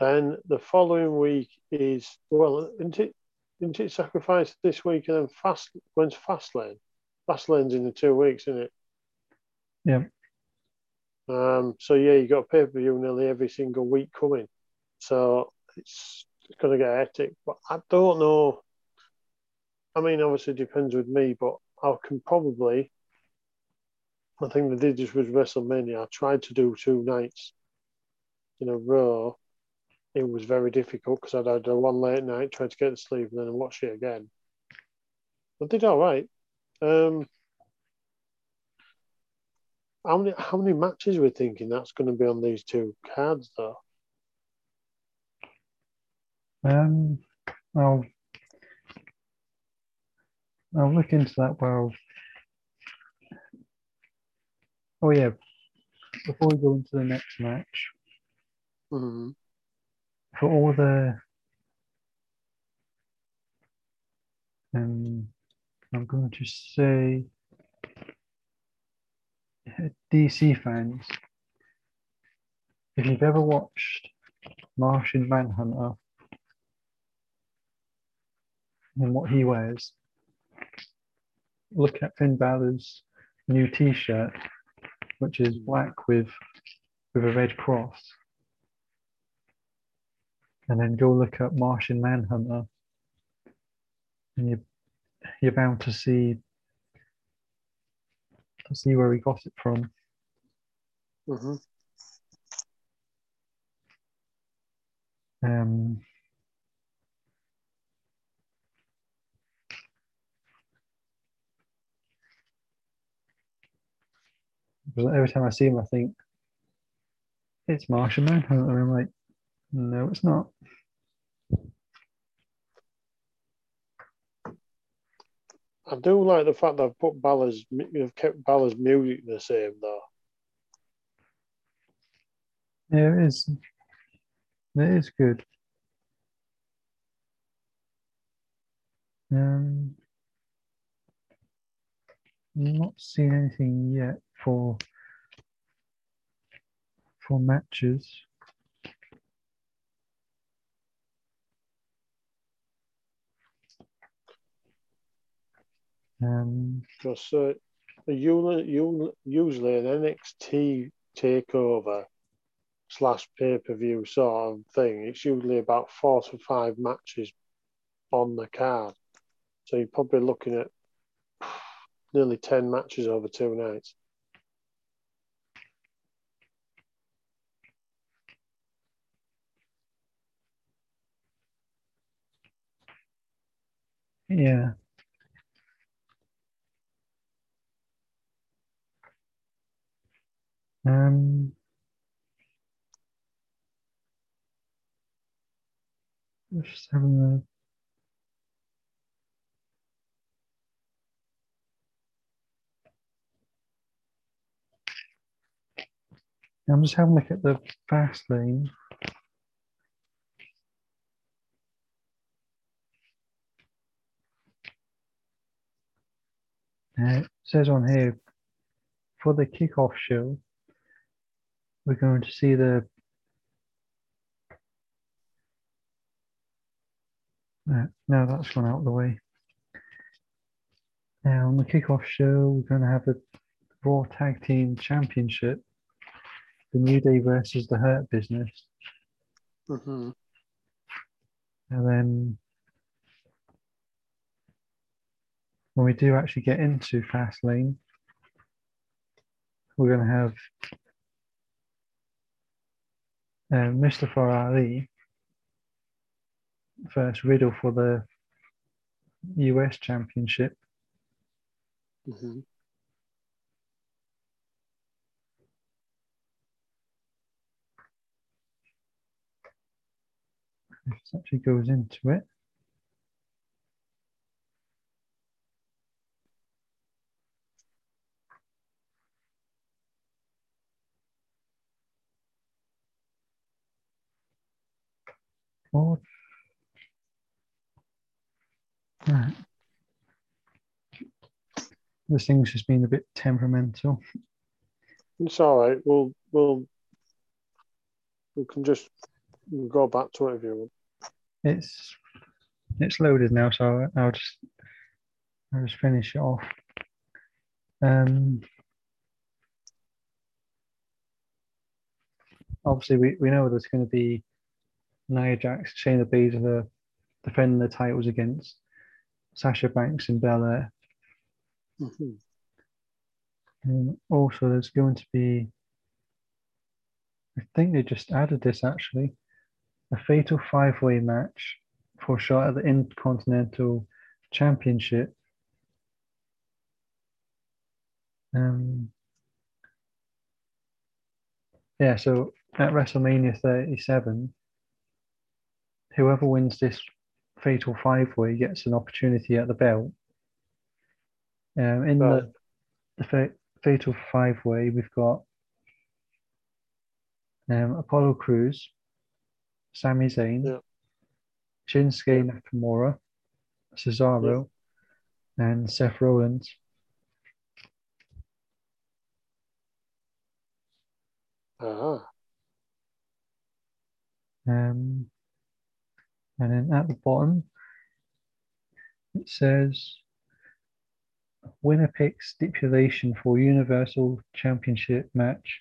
Then the following week is well, isn't it? Isn't it Sacrifice this week and then Fast? When's Fastlane? Fastlane's in the two weeks, isn't it? Yeah. Um. So yeah, you got pay per view nearly every single week coming. So it's, going to get hectic. But I don't know. I mean, obviously, it depends with me, but I can probably. I think they did this with WrestleMania. I tried to do two nights in a row. It was very difficult because I'd had a one late night, tried to get to sleep, and then watch it again. I did all right. Um, how many how many matches are we thinking that's going to be on these two cards though? Um, I'll I'll look into that. Well, oh yeah. Before we go into the next match, Mm-hmm. for all the um, I'm going to say DC fans. If you've ever watched Martian Manhunter and what he wears, look at Finn Balor's new T-shirt, which is black with with a red cross, and then go look at Martian Manhunter, and you you're bound to see to see where he got it from. Mm-hmm. Um, every time I see him, I think it's Martian Manhunter, and I'm like, no, it's not. I do like the fact that I've put Balor's, you've kept Balor's music the same though. Yeah, it is. It is good. Um, not seeing anything yet for for matches. Um, Because uh, usually, usually an NXT takeover slash pay per view sort of thing, it's usually about four to five matches on the card. So you're probably looking at nearly 10 matches over two nights. yeah. Um, just having a. I'm just having a look at the fast lane. Uh, it says on here for the kickoff show, we're going to see the now that's gone out of the way. Now on the kickoff show, we're going to have a Raw Tag Team Championship, the New Day versus the Hurt Business, Mm-hmm. and then when we do actually get into Fastlane, we're going to have uh, Mustafa Ali first Riddle for the US Championship. Mm-hmm. If it actually goes into it. Or Right. this thing's just been a bit temperamental. It's all right. We'll we'll we can just go back to it if you want. It's it's loaded now, so I'll just I'll just finish it off. Um, obviously, we, we know there's going to be Nia Jax, Shayna Baszler defending the titles against Sasha Banks and Belair. Mhm. And also, there's going to be, I think they just added this actually, a fatal five way match for a shot at the Intercontinental Championship. Um, yeah, so at WrestleMania 37, whoever wins this fatal five way gets an opportunity at the belt. Um, in Right. the, the fa- fatal five way, we've got um, Apollo Crews, Sami Zayn, Yeah. Shinsuke Nakamura, Cesaro, and Seth Rollins. Ah, Um, and then at the bottom, it says picks stipulation for Universal Championship match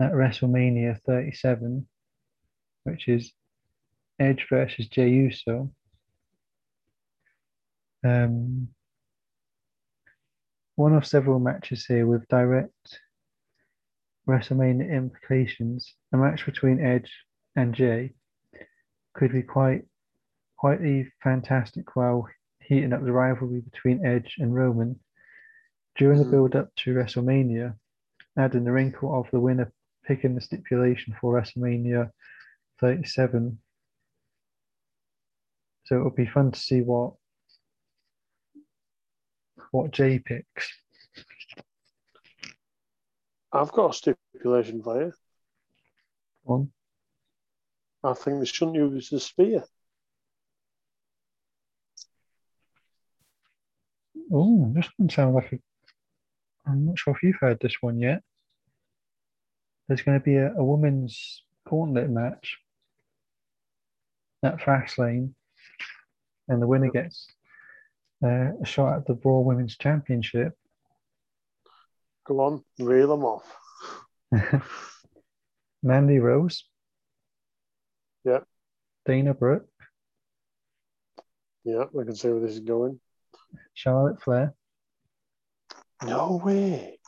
at WrestleMania 37, which is Edge versus Jey Uso. Um, one of several matches here with direct WrestleMania implications. A match between Edge and Jey could be quite quite a fantastic while heating up the rivalry between Edge and Roman. During the Mhm. build up to WrestleMania, adding the wrinkle of the winner picking the stipulation for WrestleMania 37. So it'll be fun to see what what Jey picks. I've got a stipulation for you. on. I think they shouldn't use the spear. Oh, this one sounds like a. I'm not sure if you've heard this one yet. There's going to be a, a women's gauntlet match at Fastlane, and the winner gets uh, a shot at the Raw Women's Championship. Go on, reel them off. <laughs> Mandy Rose. Dana Brooke, Yeah, I can see where this is going. Charlotte Flair, No way.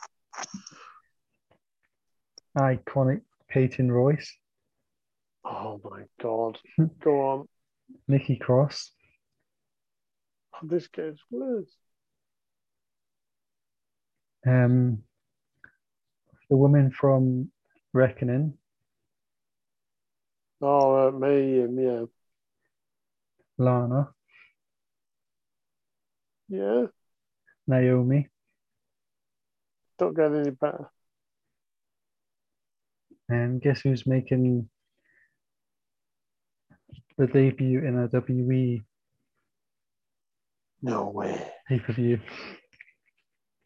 iconic Peyton Royce, Oh my god. <laughs> Go on. Nikki Cross, This gets worse. um, the woman from Reckoning, Oh, uh, me, yeah. Lana, Yeah, Naomi, don't get any better. and guess who's making the debut in a WWE No way. pay per view?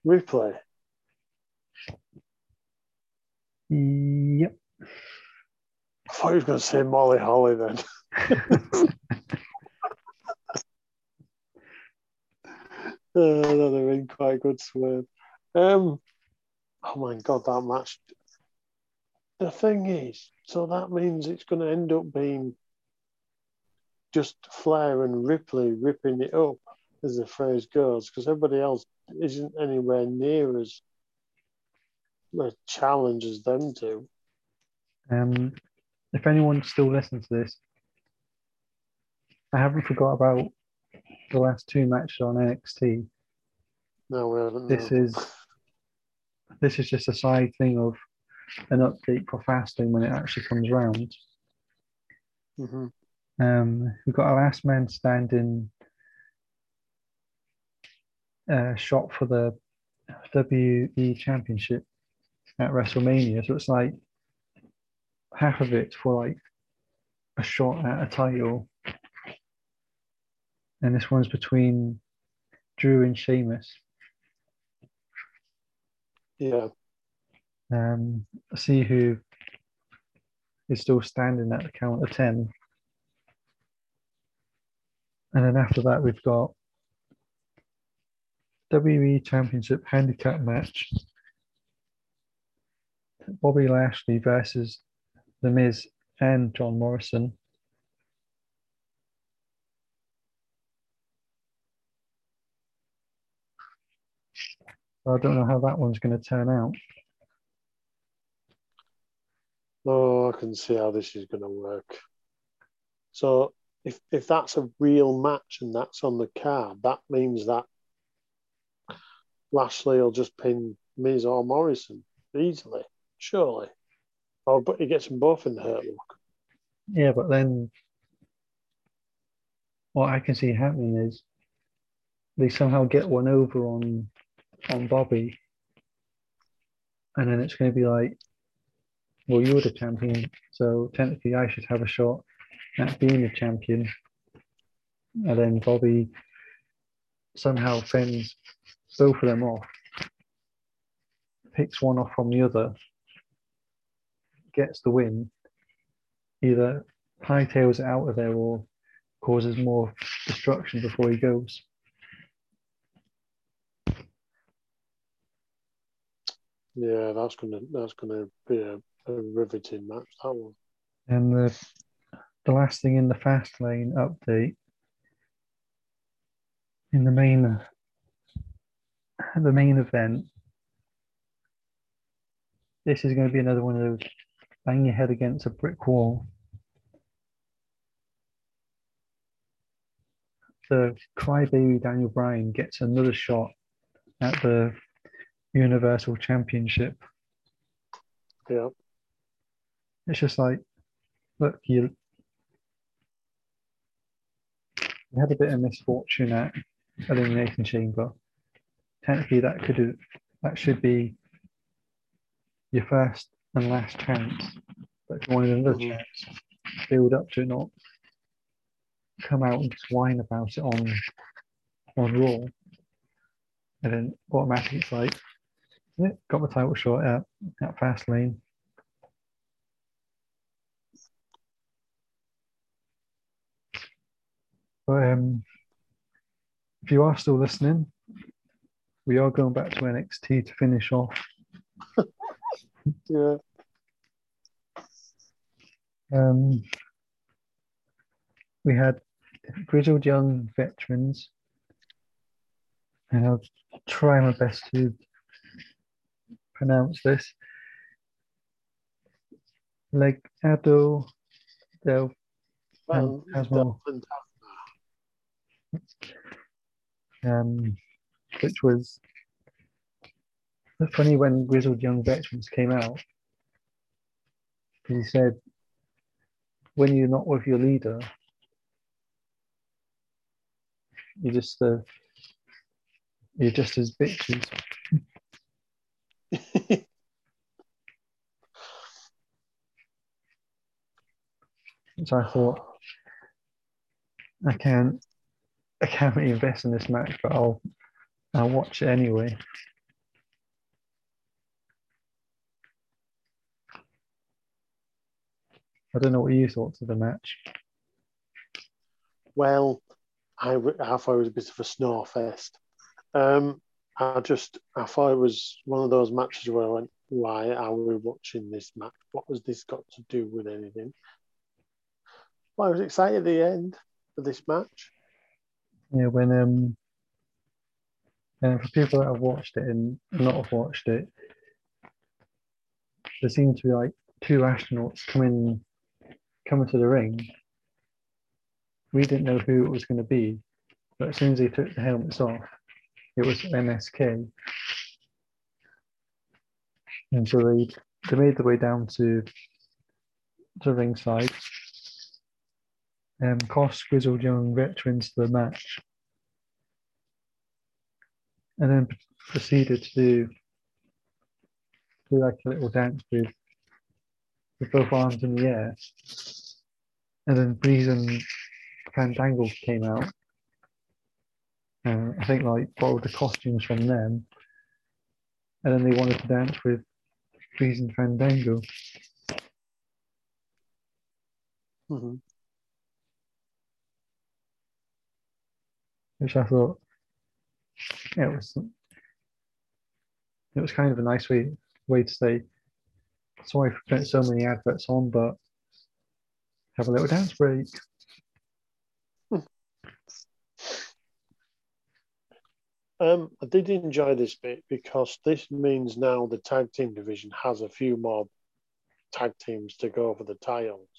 Replay. Yep. I thought you were going to say Molly Holly then. <laughs> Uh, have been quite a good swerve. Um, oh my god, that match. The thing is, so that means it's going to end up being just Flair and Ripley ripping it up, as the phrase goes, because everybody else isn't anywhere near as a challenge as them two. Um, if anyone still listens to this, I haven't forgot about the last two matches on NXT. No, we haven't. This no. is this is just a side thing of an update for fasting when it actually comes round. Mhm. Um, we've got a last man standing uh, shot for the WE Championship at WrestleMania. So it's like half of it for like a shot at a title. And this one's between Drew and Sheamus. Yeah. Um, see who is still standing at the count of 10. And then after that, we've got WWE Championship handicap match. Bobby Lashley versus The Miz and John Morrison. I don't know how that one's going to turn out. Oh, I can see how this is going to work. So, if if that's a real match and that's on the card, that means that Lashley will just pin Miz or Morrison easily, surely. Oh, but he gets them both in the hurt lock. Yeah, but then what I can see happening is they somehow get one over on on Bobby, and then it's going to be like, well, you're the champion, so technically I should have a shot at being the champion. And then Bobby somehow fends both of them off, picks one off from the other, gets the win, either hightails it out of there or causes more destruction before he goes. Yeah, that's gonna that's gonna be a, a riveting match. That one. And the the last thing in the fast lane update in the main the main event. This is going to be another one of those bang your head against a brick wall. The crybaby Daniel Bryan gets another shot at the Universal Championship. Yeah. It's just like, look, you, you had a bit of misfortune at Elimination Chamber. Technically, that could have, that should be your first and last chance. But if you wanted another Mhm. chance, build up to it, not come out and just whine about it on on Raw. And then automatically it's like, yeah, got my title shot at, at Fastlane. But um, if you are still listening, we are going back to NXT to finish off. Yeah. Um, we had grizzled young veterans, and I'll try my best to pronounce this. Legado del Well, um, which was funny when Grizzled Young Veterans came out. He said, when you're not with your leader, you're just uh, you're just as bitches. <laughs> So I thought, I can't, I can't really invest in this match, but I'll, I'll watch it anyway. I don't know what you thought of the match. Well, I, I thought it was a bit of a snore fest. Um, I just I thought it was one of those matches where I went, "Why are we watching this match? What has this got to do with anything?" But I was excited at the end for this match. Yeah, when um, and for people that have watched it and not have watched it, there seemed to be like two astronauts coming coming to the ring. We didn't know who it was going to be, but as soon as they took the helmets off, it was MSK. And so they they made their way down to to ringside. Um, cost grizzled young veterans to the match and then proceeded to do, do like a little dance with, with both arms in the air. And then Breeze and Fandango came out. And I think like borrowed the costumes from them and then they wanted to dance with Breeze and Fandango. hmm which I thought yeah, it was it was kind of a nice way way to say sorry for putting so many adverts on, but have a little dance break. Um, I did enjoy this bit because this means now the tag team division has a few more tag teams to go for the titles.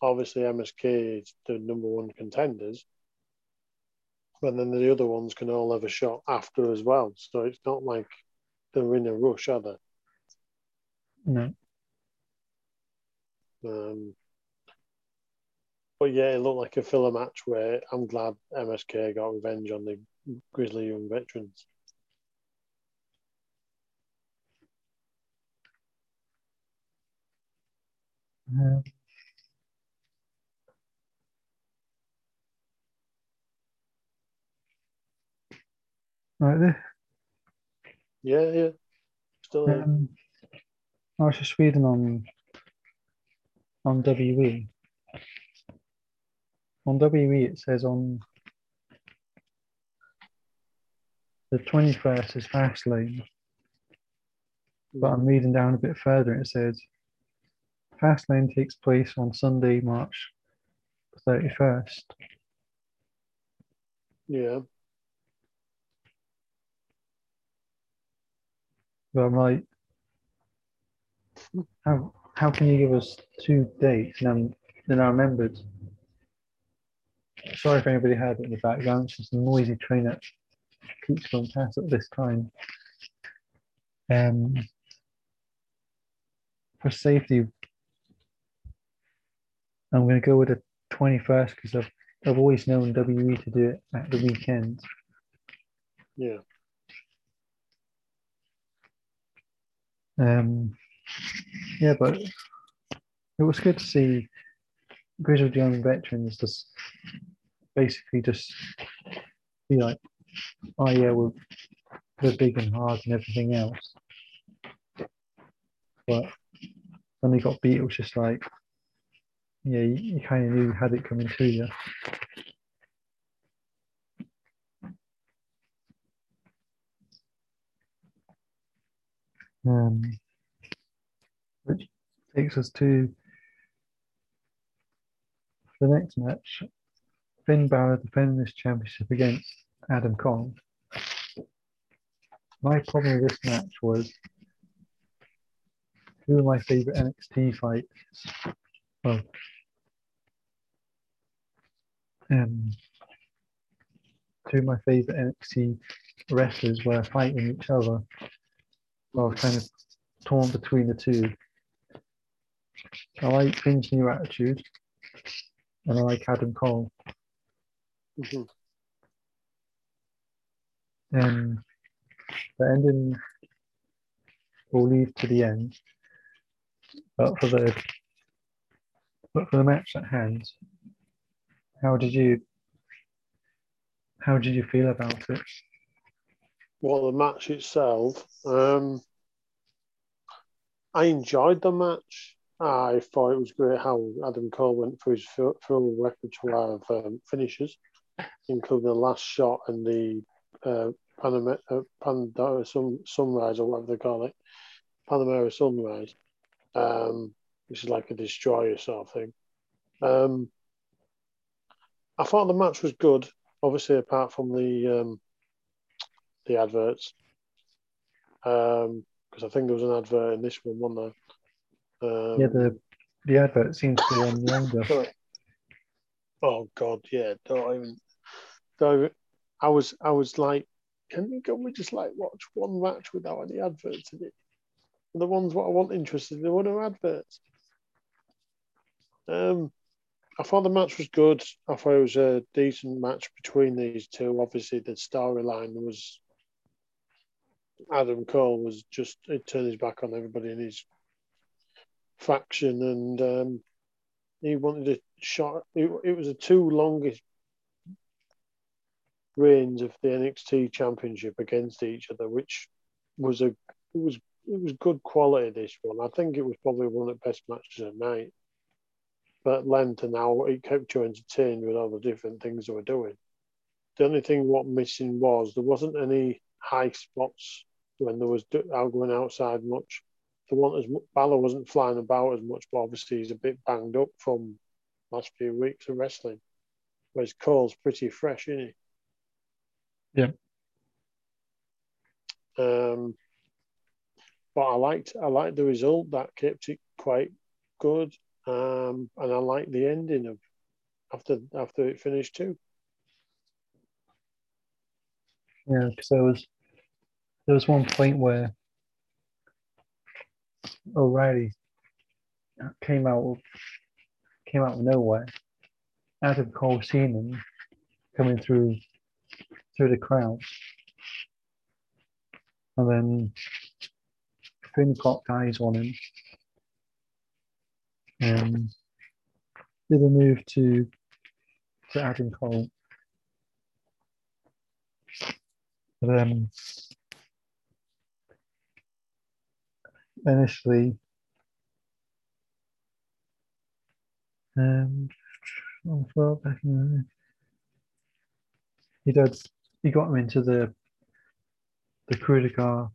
Obviously, MSK is the number one contenders, but then the other ones can all have a shot after as well. So it's not like they're in a rush, are they? No, Um, but yeah, it looked like a filler match where I'm glad MSK got revenge on the Grizzly Young veterans. um, right there. Yeah, yeah. Still here. Um, I was just reading on on WE. On WE, it says on the twenty first is Fastlane, but I'm reading down a bit further. It says Fastlane takes place on Sunday, March thirty first. Yeah. But I'm like, how how can you give us two dates? And then, then I remembered. Sorry if anybody heard it in the background. It's just a noisy train that keeps going past at this time. Um, for safety, I'm going to go with the 21st because I've I've always known WE to do it at the weekend. Yeah. Um, yeah, but it was good to see grizzled young veterans just basically just be like, oh yeah, we're, we're big and hard and everything else. But when they got beat, it was just like, yeah, you, you kind of knew you had it coming to you. Um, which takes us to the next match. Finn Balor defending this championship against Adam Cole. My problem with this match was two of my favorite NXT fights. Well, um, two of my favorite NXT wrestlers were fighting each other. I was kind of torn between the two. I like Finn's new attitude, and I like Adam Cole. Mhm. And the ending will leave to the end. But for the but for the match at hand, how did you how did you feel about it? Well, the match itself, um, I enjoyed the match. I thought it was great how Adam Cole went for his full, full repertoire of um, finishes, including the last shot and the uh, Panama, uh, Pandora sun, Sunrise, or whatever they call it, Panamera Sunrise, um, which is like a destroyer sort of thing. Um, I thought the match was good, obviously, apart from the um, the adverts. Um, because I think there was an advert in this one, wasn't there? Um, Yeah, the the advert seems to run longer. <coughs> Oh God, yeah. Don't even. Don't I was, I was like, can we can we just like watch one match without any adverts in it? The ones what I want interested, there were no adverts. Um, I thought the match was good. I thought it was a decent match between these two. Obviously, the storyline was Adam Cole was just he turned his back on everybody in his faction, and um, he wanted a shot. It, it was the two longest reigns of the NXT Championship against each other, which was a it was it was good quality. This one, I think it was probably one of the best matches of the night. But length and how it kept you entertained with all the different things they were doing. The only thing what missing was there wasn't any high spots when there was going outside much. The one as Balor wasn't flying about as much, but obviously he's a bit banged up from last few weeks of wrestling. Whereas Cole's pretty fresh, isn't he? Yeah. Um, but I liked I liked the result that kept it quite good, um, and I liked the ending of after after it finished too. Yeah, because there was there was one point where O'Reilly came out came out of nowhere. Adam Cole seen him coming through through the crowd. And then Finn clocked eyes on him. And did a move to to Adam Cole. But um initially um on the floor back in the he did he got him into the the car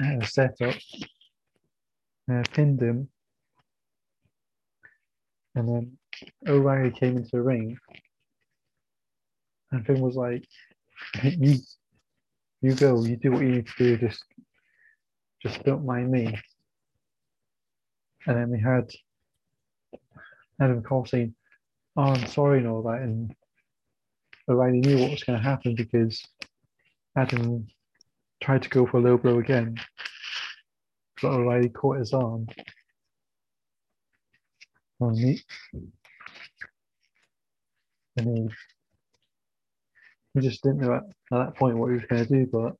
uh, setup uh, pinned him and then O'Reilly came into the ring. And Finn was like you you go you do what you need to do just just don't mind me. And then we had Adam Cole saying, "Oh, I'm sorry," and all that, and O'Reilly knew what was going to happen because Adam tried to go for a low blow again, but O'Reilly caught his arm. And he, and he, he just didn't know at, at that point what he was going to do, but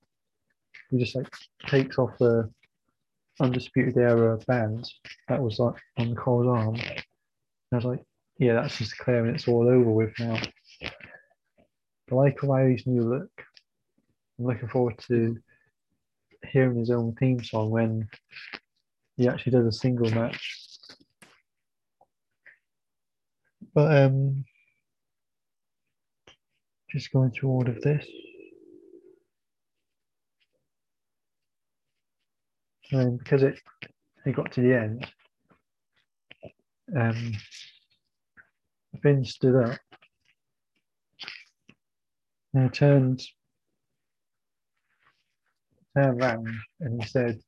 he just like takes off the undisputed era band that was like on Cole's arm I was like, yeah, that's just declaring it's all over with now. I like O'Reilly's new look. I'm looking forward to hearing his own theme song when he actually does a single match. But um, just going through all of this. And because it it got to the end, um, Finn stood up and turned turned around and he said,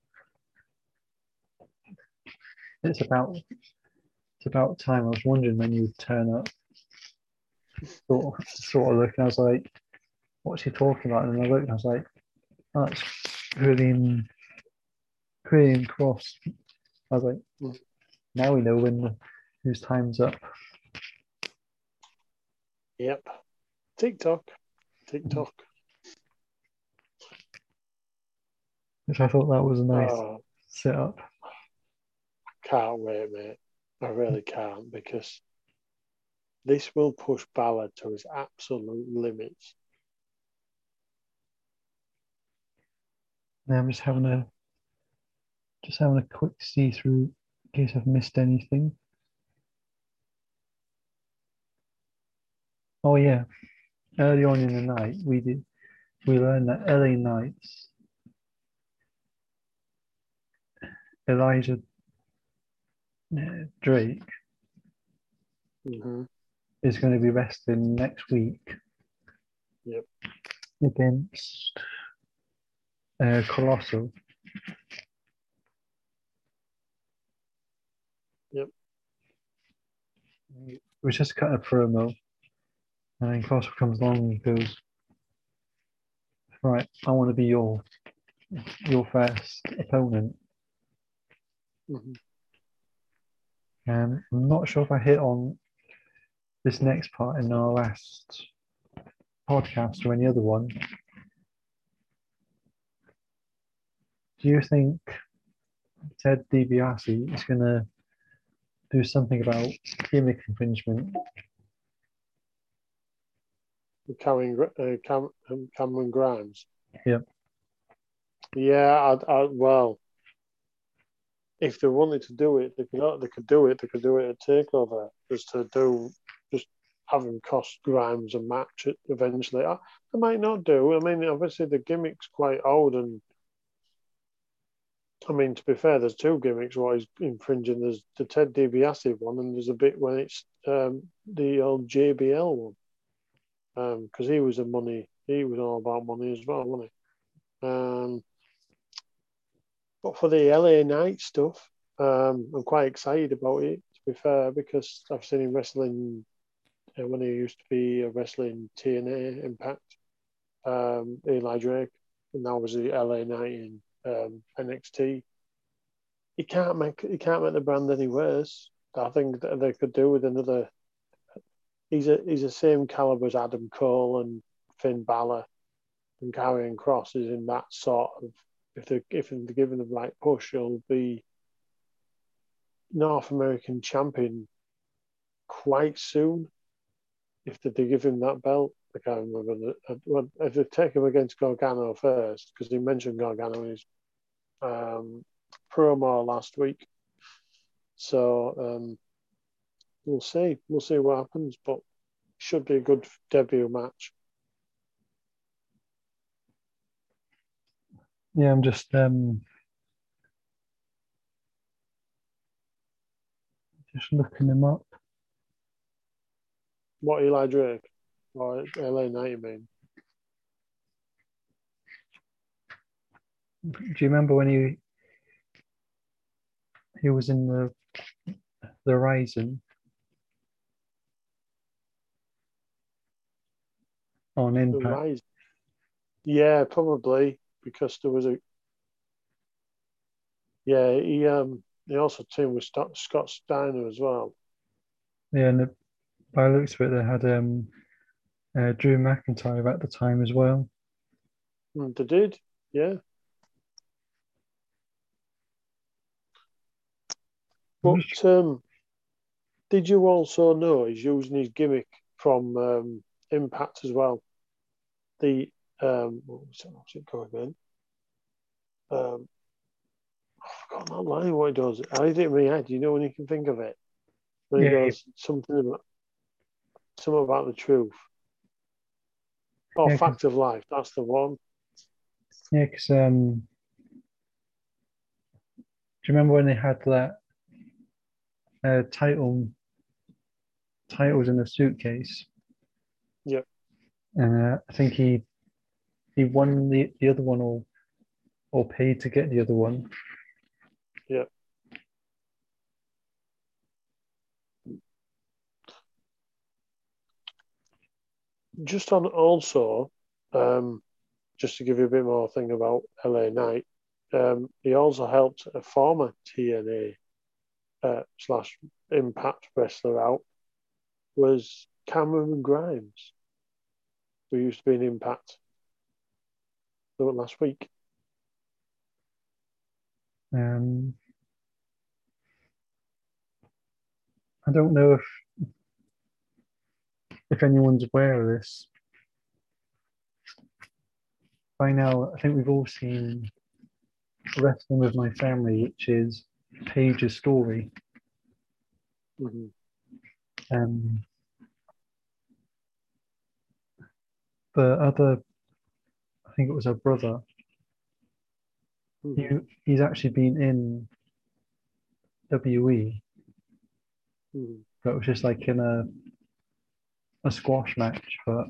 "It's about it's about time. I was wondering when you'd turn up." Sort of, sort of look, and I was like, "What's he talking about?" And I looked, and I was like, oh, "That's Karrion Karrion Kross. I was like, "Now we know when whose time's up." Yep. TikTok. TikTok. Which I thought that was a nice oh, setup. Can't wait, mate. I really can't because this will push Balor to his absolute limits. Now I'm just having a just having a quick see through in case I've missed anything. Oh yeah, early on in the night we did we learned that LA Knights Elijah uh, Drake mm-hmm. is going to be resting next week. Yep. Against uh, Colossal. Yep. We just cut a promo and then Costco comes along and goes, Right, I want to be your your first opponent. Mm-hmm. And I'm not sure if I hit on this next part in our last podcast or any other one. Do you think Ted DiBiase is going to do something about gimmick infringement Cameron, uh, Cam, um, Cameron Grimes. Yeah. Yeah, I, I, well, if they wanted to do it, they could they could do it. They could do it at Takeover, just to do just have him cost Grimes a match it eventually. I, I might not do. I mean, obviously the gimmick's quite old, and I mean to be fair, there's two gimmicks. What he's infringing, there's the Ted DiBiase one, and there's a bit when it's um, the old JBL one, because um, he was a money. He was all about money as well, wasn't he? Um, but for the LA Knight stuff, um, I'm quite excited about it. To be fair, because I've seen him wrestling uh, when he used to be a wrestling TNA Impact, um, Eli Drake, and now was the LA Knight in um, NXT. He can't make he can't make the brand any worse. I think that they could do with another. He's a he's the same caliber as Adam Cole and Finn Balor, and Karrion Kross is in that sort of if they're if they're given the right push, he'll be North American champion quite soon. If they give him that belt, I can't remember. If they take him against Gargano first, because he mentioned Gargano in his um, promo last week. So um, we'll see. We'll see what happens, but should be a good debut match. Yeah, I'm just um, just looking him up. What Eli Drake or LA Knight, you mean? Do you remember when he he was in the the Rising on Impact? Yeah, probably because there was a yeah he um he also teamed with Scott Steiner as well. Yeah, and the, by looks of it, they had um uh, Drew McIntyre at the time as well. Mm, they did, yeah. But um, did you also know he's using his gimmick from um, Impact as well? The um, what was it, what's it called again? Um, I've forgotten that line. What he does? I did it in my head. You know when you can think of it when yeah, he goes something about something about the truth. Oh, yeah, fact of life. That's the one. Yeah, because um, do you remember when they had that uh, title titles in a suitcase? Yep. And uh, I think he he won the, the other one or or paid to get the other one. Yeah. Just on also, um, just to give you a bit more thing about LA Knight, um, he also helped a former TNA uh, slash Impact wrestler out was Cameron Grimes, who used to be in Impact last week. Um, I don't know if if anyone's aware of this. By now, I think we've all seen Wrestling with My Family, which is Paige's story. Mm-hmm. Um, the other I think it was her brother. Mm-hmm. He, he's actually been in WE, mm-hmm. but it was just like in a a squash match, but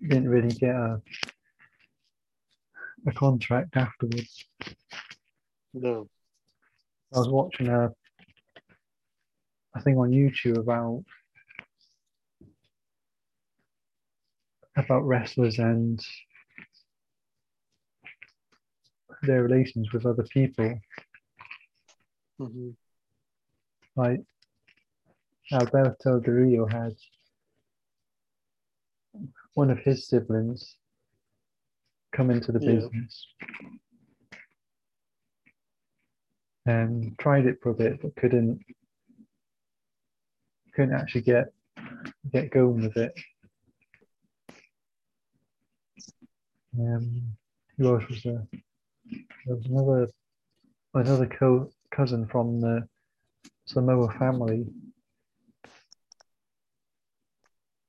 didn't really get a a contract afterwards. No. I was watching a a thing on YouTube about about wrestlers and their relations with other people. Mm-hmm. Like Alberto Del Rio had one of his siblings come into the yeah. business and tried it for a bit but couldn't couldn't actually get get going with it. Um, who else was there? There was another another co- cousin from the Samoa family.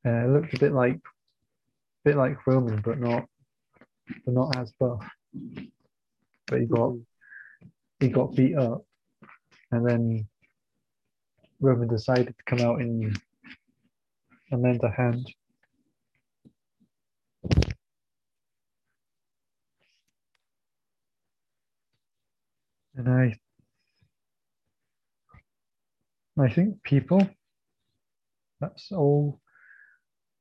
Uh, looked a bit like a bit like Roman, but not but not as buff. But he got he got beat up, and then Roman decided to come out in and lend a hand. And I I think people that's all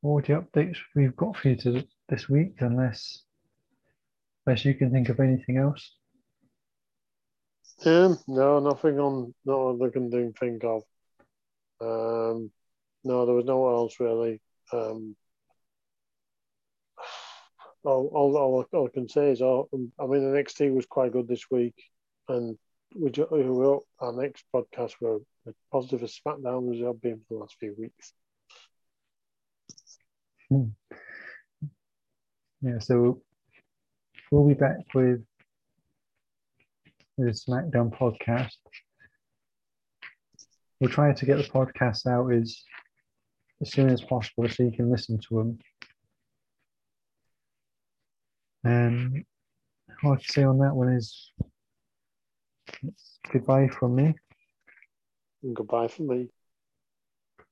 all the updates we've got for you to this week unless unless you can think of anything else. Um, no, nothing on no I can think of. Um, no, there was no one else really. Um, all, all, all, all I can say is, oh, I mean, the NXT was quite good this week, and we, ju- we hope our next podcast will be positive as SmackDown as have been for the last few weeks. Hmm. Yeah, so we'll be back with the SmackDown podcast. We'll try to get the podcast out as as soon as possible so you can listen to them. And all I can say on that one is goodbye from me. Goodbye for me.